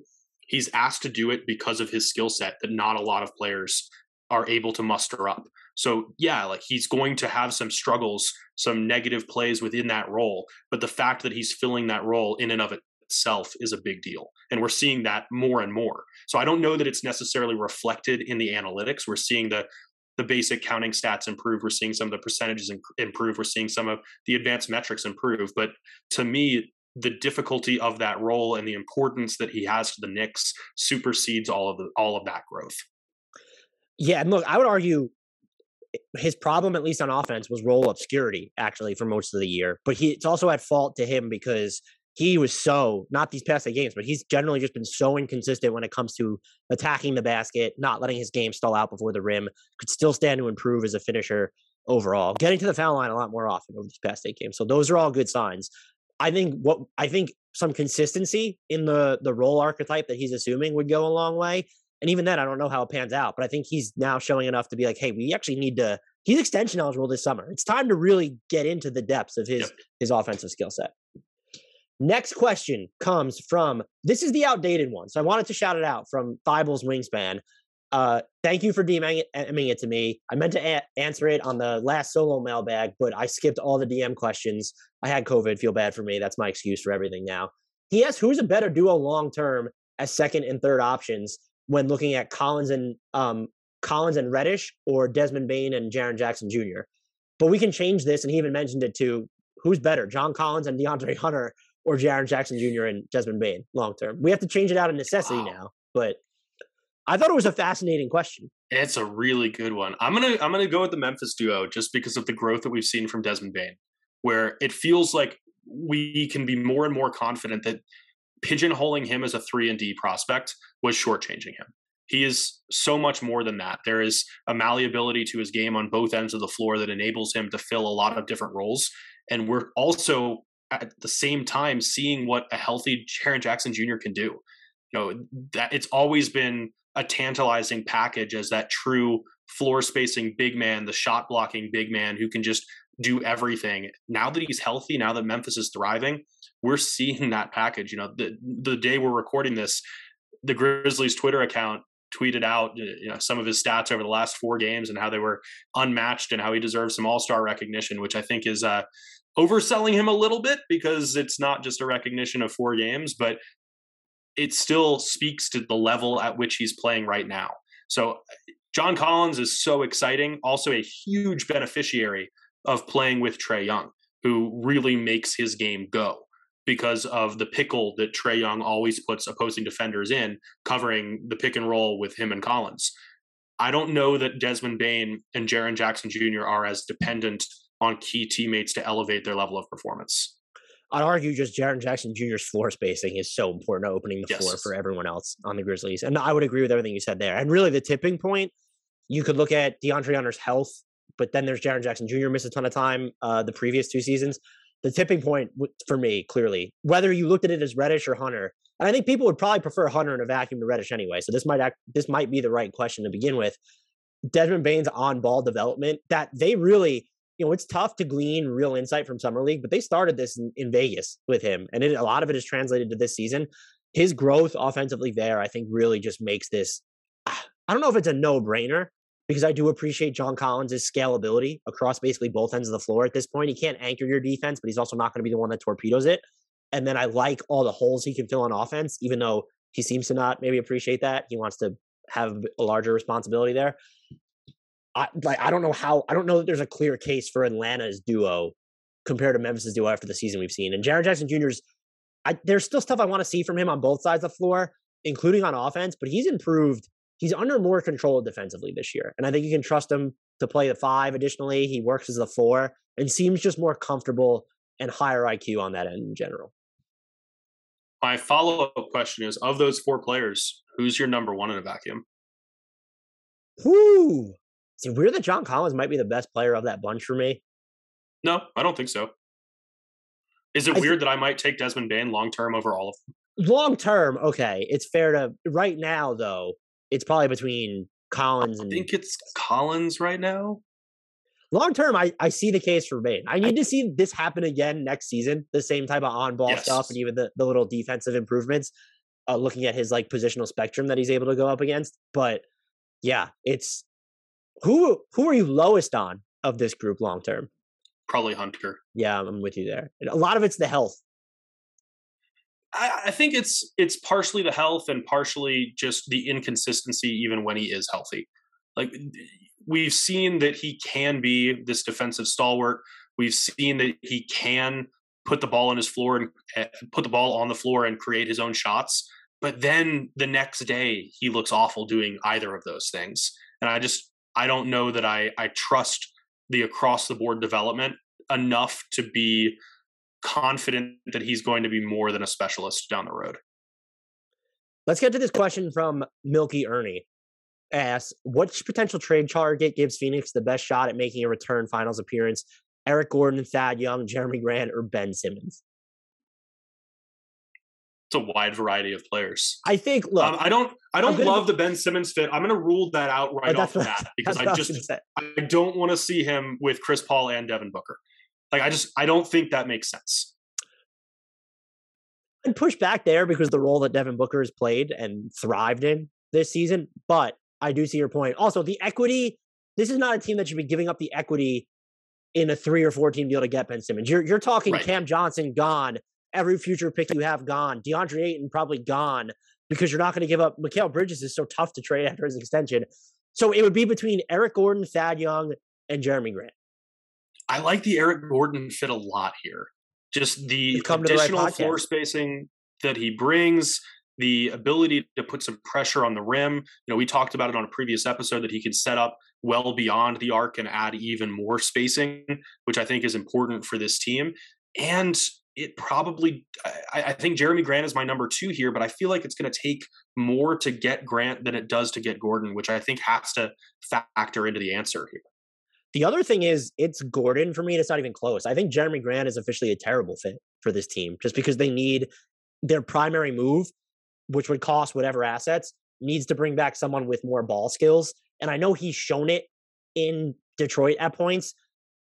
he's asked to do it because of his skill set that not a lot of players are able to muster up. So, yeah, like he's going to have some struggles, some negative plays within that role. But the fact that he's filling that role in and of itself is a big deal. And we're seeing that more and more. So I don't know that it's necessarily reflected in the analytics. We're seeing the the basic counting stats improve. We're seeing some of the percentages improve. We're seeing some of the advanced metrics improve. But to me, the difficulty of that role and the importance that he has to the Knicks supersedes all of the, all of that growth. Yeah, and look, I would argue his problem, at least on offense, was role obscurity actually for most of the year. But he it's also at fault to him because he was so not these past eight games, but he's generally just been so inconsistent when it comes to attacking the basket, not letting his game stall out before the rim. Could still stand to improve as a finisher overall, getting to the foul line a lot more often over these past eight games. So those are all good signs. I think what I think some consistency in the the role archetype that he's assuming would go a long way. And even then, I don't know how it pans out, but I think he's now showing enough to be like, hey, we actually need to. He's extension eligible this summer. It's time to really get into the depths of his yep. his offensive skill set. Next question comes from this is the outdated one. So I wanted to shout it out from Thibel's Wingspan. Uh, thank you for DMing it, to me. I meant to a- answer it on the last solo mailbag, but I skipped all the DM questions. I had COVID. Feel bad for me. That's my excuse for everything now. He asked, "Who's a better duo long term as second and third options when looking at Collins and um, Collins and Reddish or Desmond Bane and Jaren Jackson Jr." But we can change this, and he even mentioned it too. Who's better, John Collins and DeAndre Hunter, or Jaren Jackson Jr. and Desmond Bane long term? We have to change it out of necessity wow. now, but I thought it was a fascinating question. It's a really good one. I'm gonna I'm gonna go with the Memphis duo just because of the growth that we've seen from Desmond Bane, where it feels like we can be more and more confident that pigeonholing him as a three and D prospect was shortchanging him. He is so much more than that. There is a malleability to his game on both ends of the floor that enables him to fill a lot of different roles. And we're also at the same time seeing what a healthy Jaren Jackson Jr. can do. You know, that it's always been a tantalizing package as that true floor spacing big man, the shot blocking big man who can just do everything. Now that he's healthy, now that Memphis is thriving, we're seeing that package. You know, the the day we're recording this, the Grizzlies Twitter account tweeted out you know some of his stats over the last four games and how they were unmatched and how he deserves some all-star recognition which i think is uh, overselling him a little bit because it's not just a recognition of four games but it still speaks to the level at which he's playing right now. So John Collins is so exciting, also a huge beneficiary of playing with Trae Young, who really makes his game go because of the pickle that Trae Young always puts opposing defenders in, covering the pick and roll with him and Collins. I don't know that Desmond Bane and Jaren Jackson Jr. are as dependent on key teammates to elevate their level of performance. I'd argue just Jaren Jackson Jr.'s floor spacing is so important to opening the yes. floor for everyone else on the Grizzlies. And I would agree with everything you said there. And really, the tipping point, you could look at DeAndre Hunter's health, but then there's Jaren Jackson Jr. missed a ton of time uh, the previous two seasons. The tipping point for me, clearly, whether you looked at it as Reddish or Hunter, and I think people would probably prefer Hunter in a vacuum to Reddish anyway. So this might act, this might be the right question to begin with. Desmond Bane's on ball development that they really you know, it's tough to glean real insight from summer league, but they started this in, in Vegas with him, and it, a lot of it is translated to this season. His growth offensively there, I think, really just makes this. I don't know if it's a no brainer because I do appreciate John Collins' scalability across basically both ends of the floor at this point. He can't anchor your defense, but he's also not going to be the one that torpedoes it. And then I like all the holes he can fill on offense, even though he seems to not maybe appreciate that. He wants to have a larger responsibility there. I like I don't know how I don't know that there's a clear case for Atlanta's duo compared to Memphis's duo after the season we've seen. And Jaren Jackson Jr.'s I, there's still stuff I want to see from him on both sides of the floor, including on offense, but he's improved. He's under more control defensively this year. And I think you can trust him to play the five additionally. He works as the four and seems just more comfortable and higher IQ on that end in general. My follow up question is of those four players, who's your number one in a vacuum? Whoo! Is it weird that John Collins might be the best player of that bunch for me? No, I don't think so. Is it I weird th- that I might take Desmond Bane long term over all of them? Long term, okay. It's fair to right now though. It's probably between Collins and I think it's Collins right now. Long term, I, I see the case for Bane. I need to see this happen again next season. The same type of on ball yes. stuff and even the, the little defensive improvements. Uh, looking at his like positional spectrum that he's able to go up against. But yeah, it's who who are you lowest on of this group long term? Probably Hunter. Yeah, I'm with you there. A lot of it's the health. I, I think it's it's partially the health and partially just the inconsistency, even when he is healthy. Like we've seen that he can be this defensive stalwart. We've seen that he can put the ball on his floor and uh, put the ball on the floor and create his own shots. But then the next day, he looks awful doing either of those things. And I just I don't know that I I trust the across the board development enough to be confident that he's going to be more than a specialist down the road. Let's get to this question from Milky Ernie. Asks, which potential trade target gives Phoenix the best shot at making a return finals appearance? Eric Gordon, Thad Young, Jerami Grant, or Ben Simmons? A wide variety of players. I think. Look, um, I don't. I don't love the Ben Simmons fit. I'm going to rule that out right off the bat because I just I don't want to see him with Chris Paul and Devin Booker. Like I just I don't think that makes sense. And push back there because the role that Devin Booker has played and thrived in this season, but I do see your point. Also, the equity. This is not a team that should be giving up the equity in a three or four team deal to get Ben Simmons. You're you're talking Right. Cam Johnson gone, every future pick you have gone, DeAndre Ayton probably gone because you're not going to give up. Mikal Bridges is so tough to trade after his extension. So it would be between Eric Gordon, Thad Young, and Jerami Grant. I like the Eric Gordon fit a lot here. Just the You've come to the right additional floor spacing that he brings, the ability to put some pressure on the rim. You know, we talked about it on a previous episode that he could set up well beyond the arc and add even more spacing, which I think is important for this team. And it probably, I, I think Jerami Grant is my number two here, but I feel like it's going to take more to get Grant than it does to get Gordon, which I think has to factor into the answer here. The other thing is, it's Gordon for me. and It's not even close. I think Jerami Grant is officially a terrible fit for this team, just because they need their primary move, which would cost whatever assets, needs to bring back someone with more ball skills. And I know he's shown it in Detroit at points.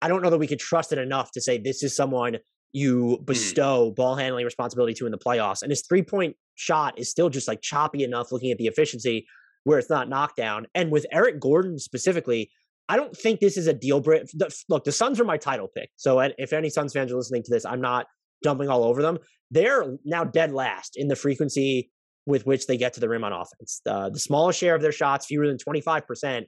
I don't know that we could trust it enough to say this is someone you bestow ball handling responsibility to in the playoffs. And his three point shot is still just like choppy enough looking at the efficiency where it's not knocked down. And with Eric Gordon specifically, I don't think this is a deal breaker. Look, the Suns are my title pick. So if any Suns fans are listening to this, I'm not dumping all over them. They're now dead last in the frequency with which they get to the rim on offense. Uh, the smallest share of their shots, fewer than 25%.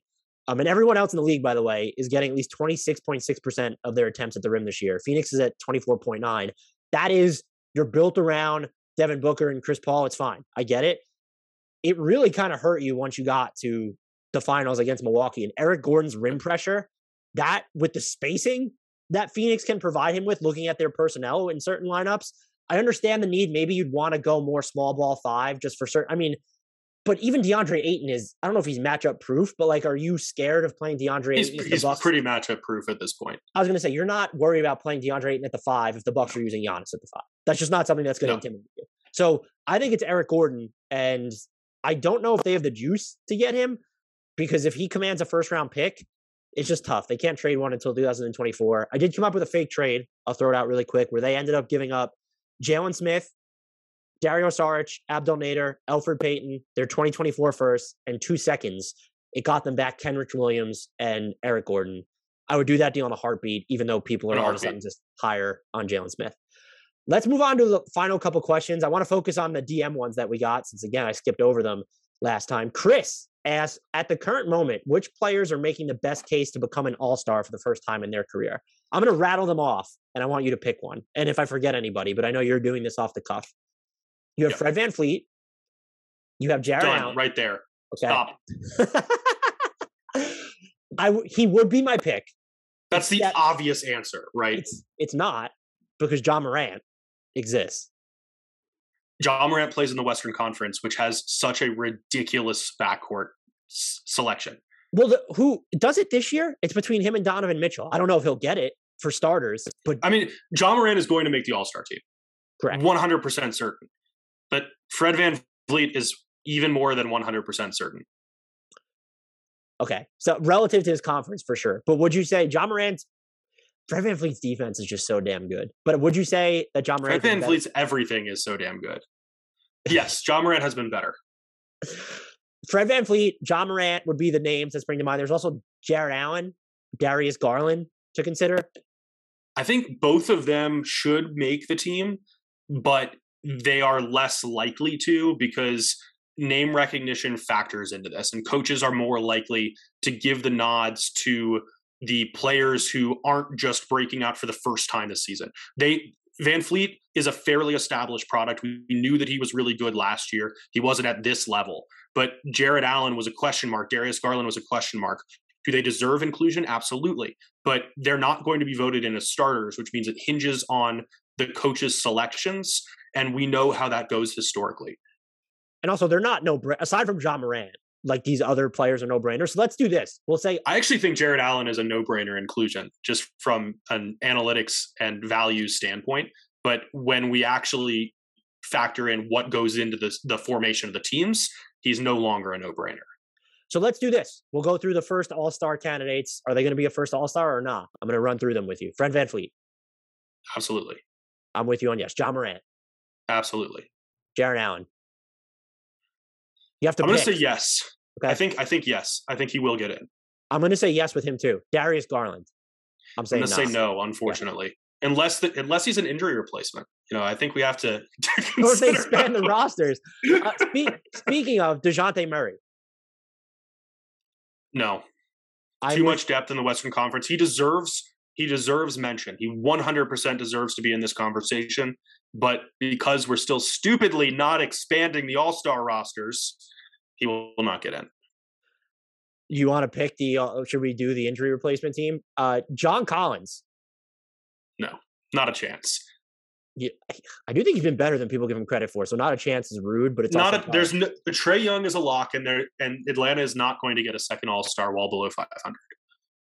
Um, and everyone else in the league, by the way, is getting at least 26.6% of their attempts at the rim this year. Phoenix is at 24.9. That is, you're built around Devin Booker and Chris Paul. It's fine. I get it. It really kind of hurt you once you got to the finals against Milwaukee and Eric Gordon's rim pressure. That with the spacing that Phoenix can provide him with, looking at their personnel in certain lineups, I understand the need. Maybe you'd want to go more small ball five just for certain. I mean, but even DeAndre Ayton is, I don't know if he's matchup proof, but like, are you scared of playing DeAndre He's, Ayton? the he's Bucks- pretty matchup proof at this point. I was going to say, you're not worried about playing DeAndre Ayton at the five if the Bucks are using Giannis at the five. That's just not something that's going to No. intimidate you. So I think it's Eric Gordon, and I don't know if they have the juice to get him because if he commands a first round pick, it's just tough. They can't trade one until 2024. I did come up with a fake trade. I'll throw it out really quick where they ended up giving up Jalen Smith, Dario Saric, Abdel Nader, Elfrid Payton, their 2024 first, and two seconds. It got them back Kenrich Williams and Eric Gordon. I would do that deal on a heartbeat, even though people are all of a sudden just higher on Jalen Smith. Let's move on to the final couple questions. I want to focus on the DM ones that we got, since again I skipped over them last time. Chris asks, at the current moment, which players are making the best case to become an all-star for the first time in their career? I'm going to rattle them off, and I want you to pick one. And if I forget anybody, but I know you're doing this off the cuff. You have Yeah. Fred VanVleet. You have Jarrett Done Allen. right there. Okay. Stop. I w- he would be my pick. That's the obvious answer, right? It's it's not because Ja Morant exists. Ja Morant plays in the Western Conference, which has such a ridiculous backcourt s- selection. Well, the, who does it this year? It's between him and Donovan Mitchell. I don't know if he'll get it for starters, but I mean, Ja Morant is going to make the All Star team, correct. 100% certain. But Fred Van Vliet is even more than 100% certain. Okay, so relative to his conference for sure. But would you say Ja Morant's Fred VanVleet's defense is just so damn good? But would you say that Ja Morant? Fred VanVleet's everything is so damn good. Yes, Ja Morant has been better. Fred Van Fleet, Ja Morant would be the names that spring to mind. There's also Jarrett Allen, Darius Garland to consider. I think both of them should make the team, but they are less likely to because name recognition factors into this, and coaches are more likely to give the nods to the players who aren't just breaking out for the first time this season. They VanVleet is a fairly established product. We knew that he was really good last year. He wasn't at this level, but Jarrett Allen was a question mark. Darius Garland was a question mark. Do they deserve inclusion? Absolutely. But they're not going to be voted in as starters, which means it hinges on the coaches' selections. And we know how that goes historically. And also, they're not no aside from Ja Morant. Like these other players are no brainers. So let's do this. We'll say I actually think Jarrett Allen is a no brainer inclusion just from an analytics and value standpoint. But when we actually factor in what goes into the, the formation of the teams, he's no longer a no brainer. so. Let's do this. We'll go through the first All Star candidates. Are they going to be a first All Star or not? I'm going to run through them with you. Fred VanVleet. Absolutely. I'm with you on yes. Ja Morant. Absolutely. Jarrett Allen. You have to I'm going to say yes. Okay. I think I think yes. I think he will get in. I'm going to say yes with him too. Darius Garland. I'm I'm saying gonna say no, unfortunately. Unless the, unless he's an injury replacement. You know, I think we have to, to Or if they expand the rosters. Uh, spe- speaking of Dejounte Murray, No, I too would- much depth in the Western Conference. He deserves he deserves mention. He 100% deserves to be in this conversation. But because we're still stupidly not expanding the All Star rosters, he will not get in. You want to pick the? Uh, should we do the injury replacement team? Uh, John Collins. No, not a chance. Yeah, I do think he's been better than people give him credit for. So not a chance is rude, but it's not a, there's no, Trae Young is a lock, and there and Atlanta is not going to get a second All Star wall below 500.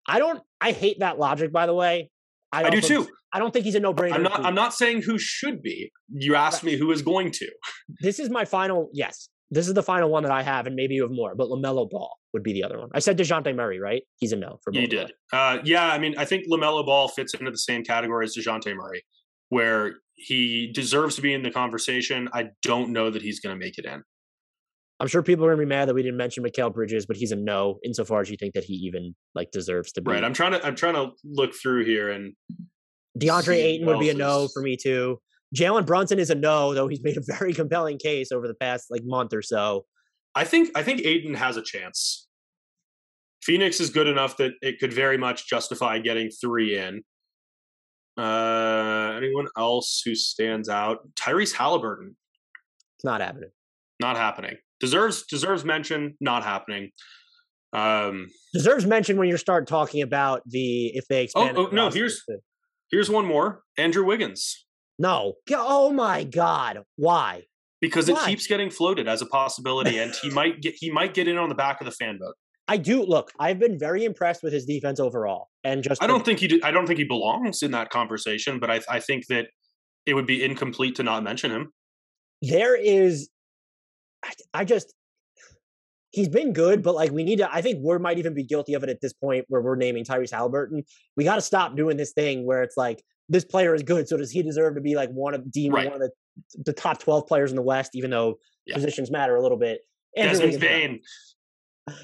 I don't. I hate that logic. By the way, I do also- too. I don't think he's a no brainer. I'm not. I'm not saying who should be. You asked me who is going to. This is my final. Yes, this is the final one that I have, and maybe you have more. But LaMelo Ball would be the other one. I said Dejounte Murray, right? He's a no for both. You did. Uh, yeah, I mean, I think LaMelo Ball fits into the same category as Dejounte Murray, where he deserves to be in the conversation. I don't know that he's going to make it in. I'm sure people are gonna be mad that we didn't mention Mikal Bridges, but he's a no insofar as you think that he even like deserves to be. Right. I'm trying to. I'm trying to look through here, and DeAndre Ayton would be a no is- for me too. Jalen Brunson is a no, though he's made a very compelling case over the past like month or so. I think. I think Ayton has a chance. Phoenix is good enough that it could very much justify getting three in. Uh, anyone else who stands out? Tyrese Halliburton, It's not happening. not happening. Deserves deserves mention, not happening. Um, Deserves mention when you start talking about the if they expand. oh, the no, here's- to- here's one more: Andrew Wiggins, no. Oh my God, why? because it keeps getting floated as a possibility, and he might get he might get in on the back of the fan vote. I do look. I've been very impressed with his defense overall, and just I don't think he. I don't think he belongs in that conversation, but I I think that it would be incomplete to not mention him. there is. I, I just he's been good, but like we need to. I think we might even be guilty of it at this point where we're naming Tyrese Halliburton. We got to stop doing this thing where it's like this player is good, so does he deserve to be like one of deemed Right. one of the the top twelve players in the West, even though Yeah. positions matter a little bit. Andrew Desmond. Bane,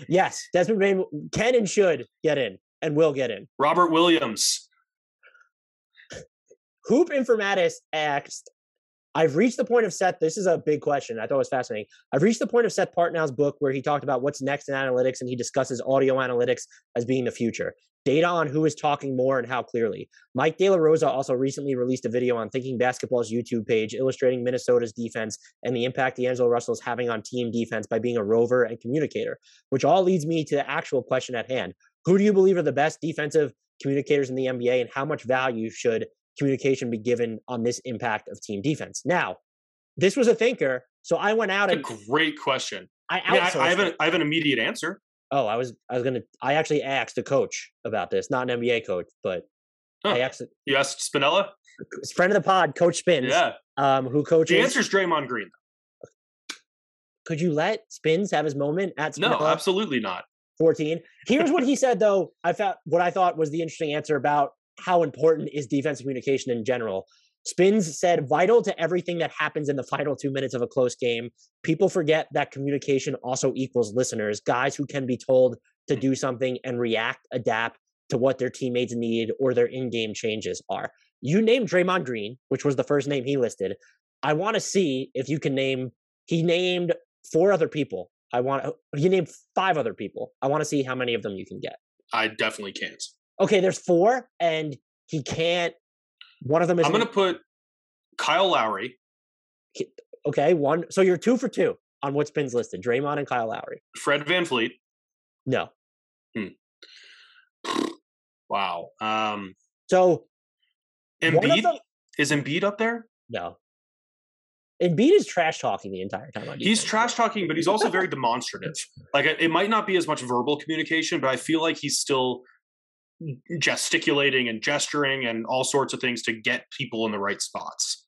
yes, Desmond Bane can and should get in and will get in. Robert Williams. Hoop Informatis asked, I've reached the point of Seth. This is a big question. I thought it was fascinating. I've reached the point of Seth Partnow's book where he talked about what's next in analytics and he discusses audio analytics as being the future. Data on who is talking more and how clearly. Mike De La Rosa also recently released a video on Thinking Basketball's YouTube page illustrating Minnesota's defense and the impact D'Angelo Russell is having on team defense by being a rover and communicator, which all leads me to the actual question at hand. Who do you believe are the best defensive communicators in the NBA and how much value should communication be given on this impact of team defense? Now, this was a thinker, so I went out That's a great question. I I, mean, I. I have an I have an immediate answer. oh, I was I was gonna I actually asked a coach about this, not an NBA coach, but I asked You asked Spinella. friend of the pod, Coach Spins, Yeah. um, who coaches. The answer is Draymond Green. Could you let Spins have his moment at No, absolutely not. 14. Here's what he said, though. I found what I thought was the interesting answer about how important is defense communication in general. Spins said, vital to everything that happens in the final two minutes of a close game. People forget that communication also equals listeners, guys who can be told to do something and react, adapt to what their teammates need or their in game changes are. You named Draymond Green, which was the first name he listed. I want to see if you can name, he named four other people. I want, he named five other people. I want to see how many of them you can get. I definitely can't. Okay, there's four, and he can't. One of them is I'm going to put Kyle Lowry, okay. One, so you're two for two on what's been listed: Draymond and Kyle Lowry. Fred Van Fleet. No, Wow. Um, so Embiid them, is Embiid up there. no. Embiid is trash talking the entire time. On He's trash talking, but he's also very demonstrative. Like it might not be as much verbal communication, but I feel like he's still gesticulating and gesturing and all sorts of things to get people in the right spots.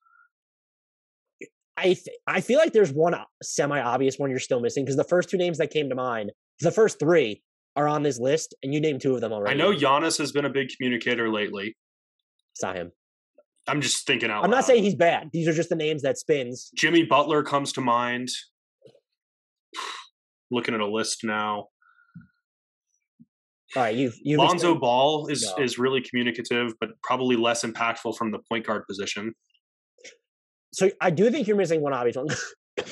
I th- I feel like there's one uh, semi obvious one you're still missing because the first two names that came to mind, the first three are on this list, and you named two of them already. I know Giannis has been a big communicator lately. it's not him. I'm just thinking out I'm loud. not saying he's bad. These are just the names that spins. Jimmy Butler comes to mind. looking at a list now. All right, you've you've Lonzo explained- Ball is No. is really communicative, but probably less impactful from the point guard position. so I do think you're missing one obvious one.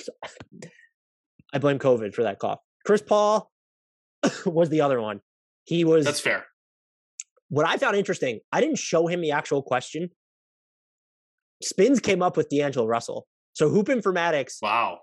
I blame COVID for that cough. Chris Paul was the other one. He was That's fair. what I found interesting. I didn't show him the actual question. Spins came up with D'Angelo Russell. So Hoop Informatics Wow.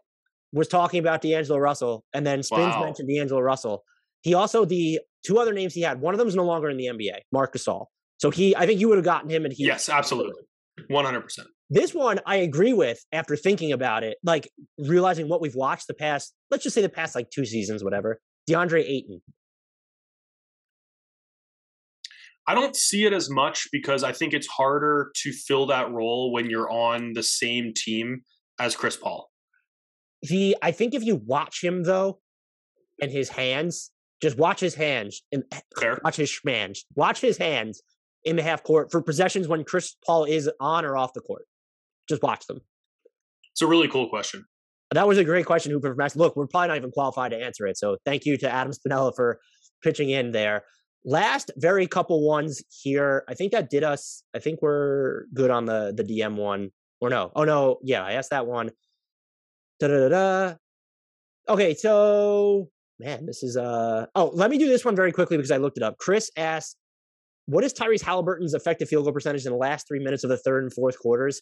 was talking about D'Angelo Russell, and then Spins Wow. mentioned D'Angelo Russell. He also the two other names he had. One of them is no longer in the NBA, Marc Gasol. So he, I think you would have gotten him, and he Yes, absolutely. One hundred percent. This one I agree with after thinking about it, like realizing what we've watched the past, let's just say the past like two seasons, whatever. DeAndre Ayton. I don't see it as much because I think it's harder to fill that role when you're on the same team as Chris Paul. The I think if you watch him though, and his hands, just watch his hands and eh, Fair. watch his schmans, watch his hands in the half court for possessions when Chris Paul is on or off the court. Just watch them. It's a really cool question. That was a great question, Hoop Informatics. Look, we're probably not even qualified to answer it. So thank you to Adam Spinella for pitching in there. Last very couple ones here. I think that did us. I think we're good on the the DM one. Or no. Oh no. Yeah, I asked that one. Da da da. Okay, so man, this is uh oh, let me do this one very quickly because I looked it up. Chris asked, what is Tyrese Halliburton's effective field goal percentage in the last three minutes of the third and fourth quarters?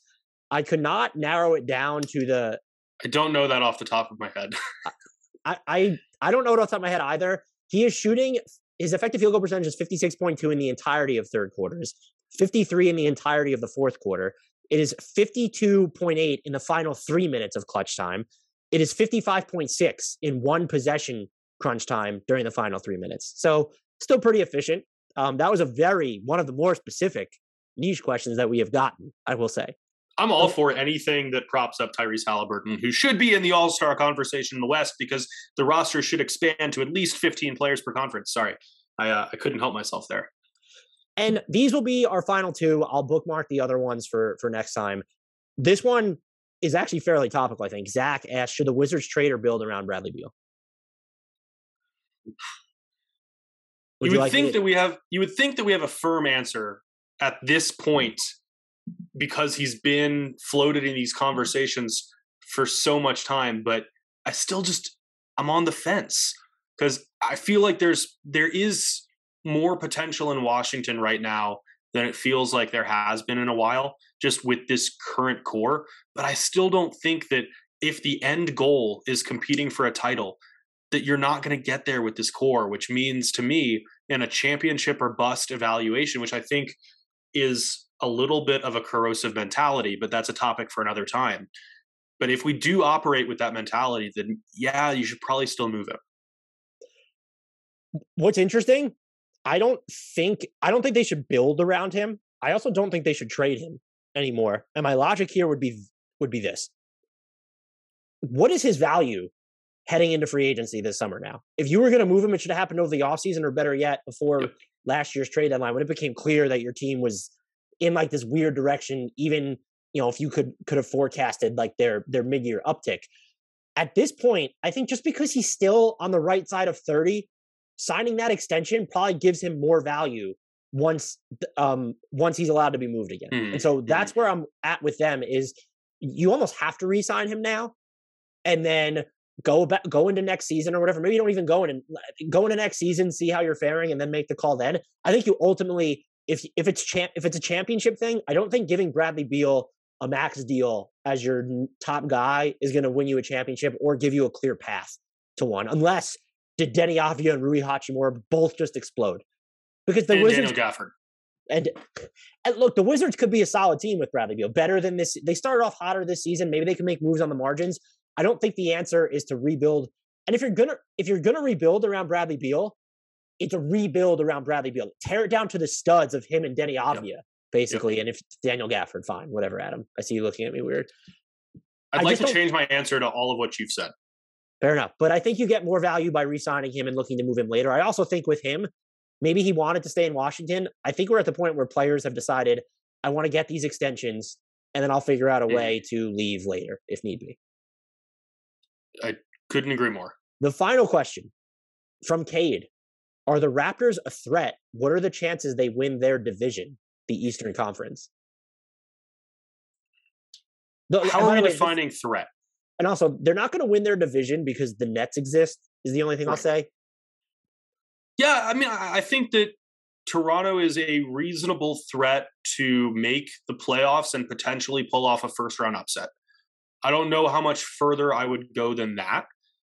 I could not narrow it down to the I don't know that off the top of my head. I, I I don't know it off the top of my head either. He is shooting his effective field goal percentage is 56.2 in the entirety of third quarters, 53 in the entirety of the fourth quarter. It is 52.8 in the final three minutes of clutch time. It is 55.6 in one possession crunch time during the final three minutes. So still pretty efficient. Um, that was a very one of the more specific niche questions that we have gotten. I will say. I'm all for anything that props up Tyrese Halliburton, who should be in the All Star conversation in the West because the roster should expand to at least 15 players per conference. Sorry, I uh, I couldn't help myself there. And these will be our final two. I'll bookmark the other ones for for next time. This one is actually fairly topical, I think. Zach asked, should the Wizards trade or build around Bradley Beal? You would like think me- that we have you would think that we have a firm answer at this point because he's been floated in these conversations for so much time but i still just i'm on the fence because i feel like there's there is more potential in washington right now than it feels like there has been in a while just with this current core but i still don't think that if the end goal is competing for a title that you're not going to get there with this core, which means to me in a championship or bust evaluation, which I think is a little bit of a corrosive mentality, but that's a topic for another time. But if we do operate with that mentality, then yeah, you should probably still move him. What's interesting, I don't think I don't think they should build around him. I also don't think they should trade him anymore. And my logic here would be would be this. What is his value heading into free agency this summer now? If you were going to move him, it should have happened over the offseason or better yet, before Yep. last year's trade deadline when it became clear that your team was in like this weird direction, even you know, if you could could have forecasted like their their mid-year uptick. At this point, I think just because he's still on the right side of 30, signing that extension probably gives him more value once um once he's allowed to be moved again. Mhm, And so that's where I'm at with them is you almost have to re-sign him now and then go back go into next season or whatever. Maybe you don't even go in and go into next season, see how you're faring, and then make the call then. I think you ultimately if if it's champ if it's a championship thing, I don't think giving Bradley Beal a max deal as your top guy is going to win you a championship or give you a clear path to one, unless did Deni Avdija and Rui Hachimura both just explode? Because the and Wizards Daniel Gafford. and, and look, the Wizards could be a solid team with Bradley Beal, better than this. They started off hotter this season. Maybe they can make moves on the margins. I don't think the answer is to rebuild. And if you're gonna if you're gonna rebuild around Bradley Beal, it's a rebuild around Bradley Beal. Tear it down to the studs of him and Deni Avdija, basically. And if Daniel Gafford, fine, whatever. Adam, I see you looking at me weird. I'd I like to don't- change my answer to all of what you've said. Fair enough. But I think you get more value by re-signing him and looking to move him later. I also think with him, maybe he wanted to stay in Washington. I think we're at the point where players have decided, I want to get these extensions, and then I'll figure out a way to leave later if need be. I couldn't agree more. The final question from Cade Are the Raptors a threat? What are the chances they win their division, the Eastern Conference? The, How are we way, defining threat? And also, they're not going to win their division because the Nets exist, is the only thing right. I'll say. Yeah, I mean, I think that Toronto is a reasonable threat to make the playoffs and potentially pull off a first round upset. I don't know how much further I would go than that,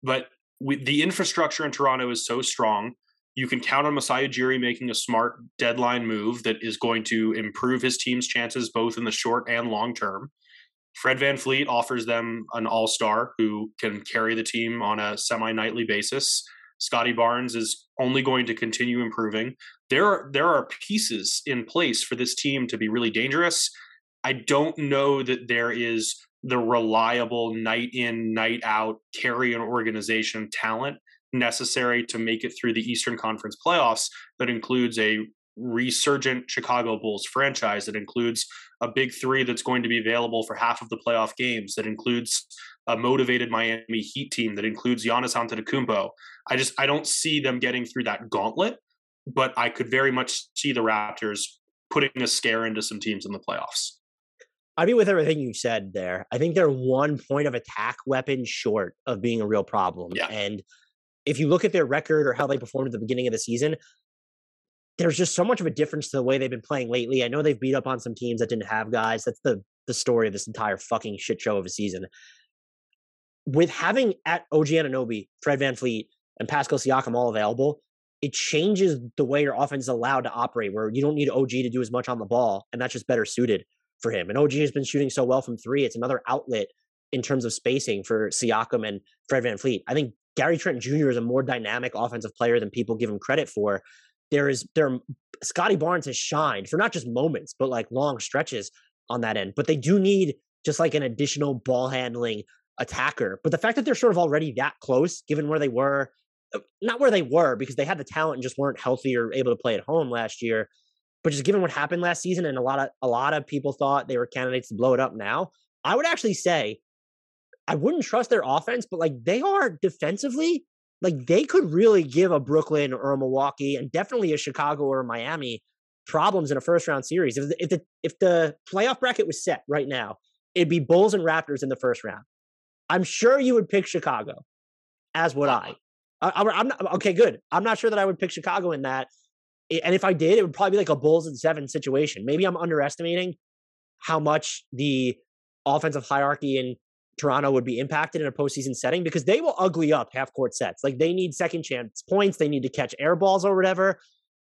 but we, the infrastructure in Toronto is so strong. You can count on Masai Ujiri making a smart deadline move that is going to improve his team's chances both in the short and long term. Fred VanVleet offers them an all star who can carry the team on a semi nightly basis. Scottie Barnes is only going to continue improving. There are there are pieces in place for this team to be really dangerous. I don't know that there is the reliable night in night out carry an organization talent necessary to make it through the Eastern Conference playoffs that includes a resurgent Chicago Bulls franchise that includes a big 3 that's going to be available for half of the playoff games that includes a motivated Miami Heat team that includes Giannis Antetokounmpo. I just I don't see them getting through that gauntlet, but I could very much see the Raptors putting a scare into some teams in the playoffs. I mean, with everything you said there, I think they're one point of attack weapon short of being a real problem. Yeah. And if you look at their record or how they performed at the beginning of the season, there's just so much of a difference to the way they've been playing lately. I know they've beat up on some teams that didn't have guys. That's the the story of this entire fucking shit show of a season with having at OG Anunoby, Fred VanVleet, and Pascal Siakam all available, it changes the way your offense is allowed to operate, where you don't need OG to do as much on the ball, and that's just better suited for him. And OG has been shooting so well from three; it's another outlet in terms of spacing for Siakam and Fred VanVleet. I think Gary Trent Jr. is a more dynamic offensive player than people give him credit for. There is there Scottie Barnes has shined for not just moments, but like long stretches on that end. But they do need just like an additional ball handling attacker. But the fact that they're sort of already that close, given where they were, uh, not where they were because they had the talent and just weren't healthy or able to play at home last year, but just given what happened last season and a lot of a lot of people thought they were candidates to blow it up now, I would actually say I wouldn't trust their offense, but like they are defensively, like they could really give a Brooklyn or a Milwaukee and definitely a Chicago or a Miami problems in a first round series. If the, if the if the playoff bracket was set right now, it'd be Bulls and Raptors in the first round. I'm sure you would pick Chicago, as would I. I am not okay. Good. I'm not sure that I would pick Chicago in that. And if I did, it would probably be like a Bulls and seven situation. Maybe I'm underestimating how much the offensive hierarchy in Toronto would be impacted in a postseason setting because they will ugly up half court sets. Like they need second chance points, they need to catch air balls or whatever.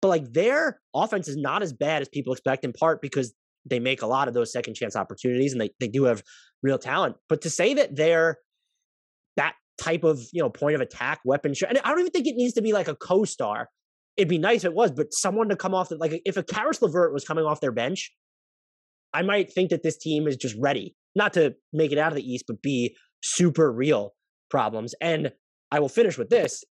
But like their offense is not as bad as people expect, in part because they make a lot of those second chance opportunities and they, they do have real talent. But to say that they're that type of, you know, point of attack weapon, and I don't even think it needs to be like a co-star. It'd be nice if it was, but someone to come off the, like if a Caris LeVert was coming off their bench, I might think that this team is just ready, not to make it out of the East, but be super real problems. And I will finish with this.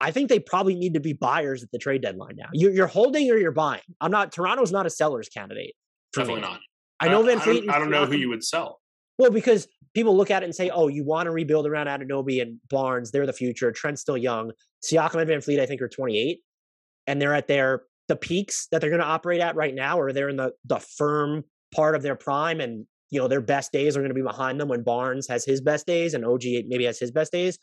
I think they probably need to be buyers at the trade deadline now. You're, you're holding or you're buying. I'm not. Toronto's not a seller's candidate. Definitely me. not. I know VanVleet. I don't, I don't know who you would sell. Well, because people look at it and say, "Oh, you want to rebuild around Anunoby and Barnes. They're the future. Trent's still young. Siakam and VanVleet, I think, are 28, and they're at their the peaks that they're going to operate at right now, or they're in the the firm part of their prime, and you know their best days are going to be behind them when Barnes has his best days and OG maybe has his best days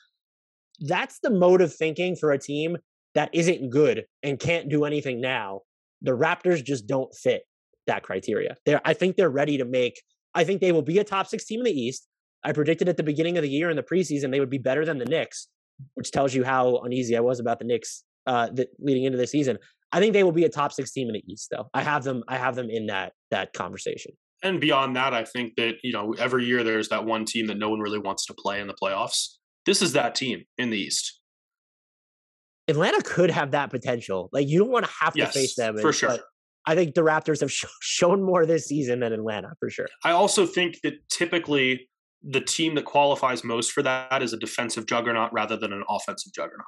that's the mode of thinking for a team that isn't good and can't do anything now. The Raptors just don't fit that criteria. They're, I think they're ready to make. I think they will be a top six team in the East. I predicted at the beginning of the year in the preseason they would be better than the Knicks, which tells you how uneasy I was about the Knicks uh, the, leading into the season. I think they will be a top six team in the East, though. I have them. I have them in that that conversation. And beyond that, I think that you know every year there's that one team that no one really wants to play in the playoffs. This is that team in the East. Atlanta could have that potential. Like you don't want to have yes, to face them and, for sure. I think the Raptors have sh- shown more this season than Atlanta for sure. I also think that typically the team that qualifies most for that is a defensive juggernaut rather than an offensive juggernaut.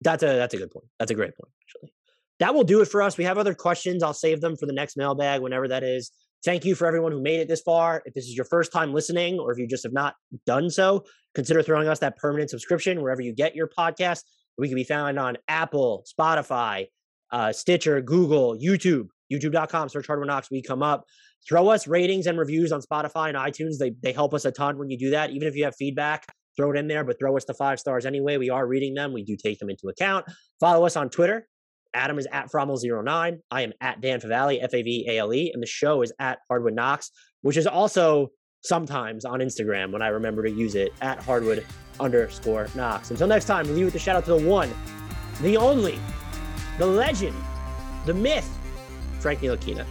That's a that's a good point. That's a great point actually. That will do it for us. We have other questions. I'll save them for the next mailbag whenever that is. Thank you for everyone who made it this far. If this is your first time listening, or if you just have not done so, consider throwing us that permanent subscription wherever you get your podcast. We can be found on Apple, Spotify, uh, Stitcher, Google, YouTube, youtube.com, search Hardwood Knocks. We come up. Throw us ratings and reviews on Spotify and iTunes. They, they help us a ton when you do that. Even if you have feedback, throw it in there, but throw us the five stars anyway. We are reading them. We do take them into account. Follow us on Twitter. Adam is at Fromal09. I am at Dan Favale, F A V A L E. And the show is at Hardwood Knocks, which is also sometimes on Instagram when I remember to use it at Hardwood underscore Knocks. Until next time, we'll leave with the shout out to the one, the only, the legend, the myth, Frank Ntilikina.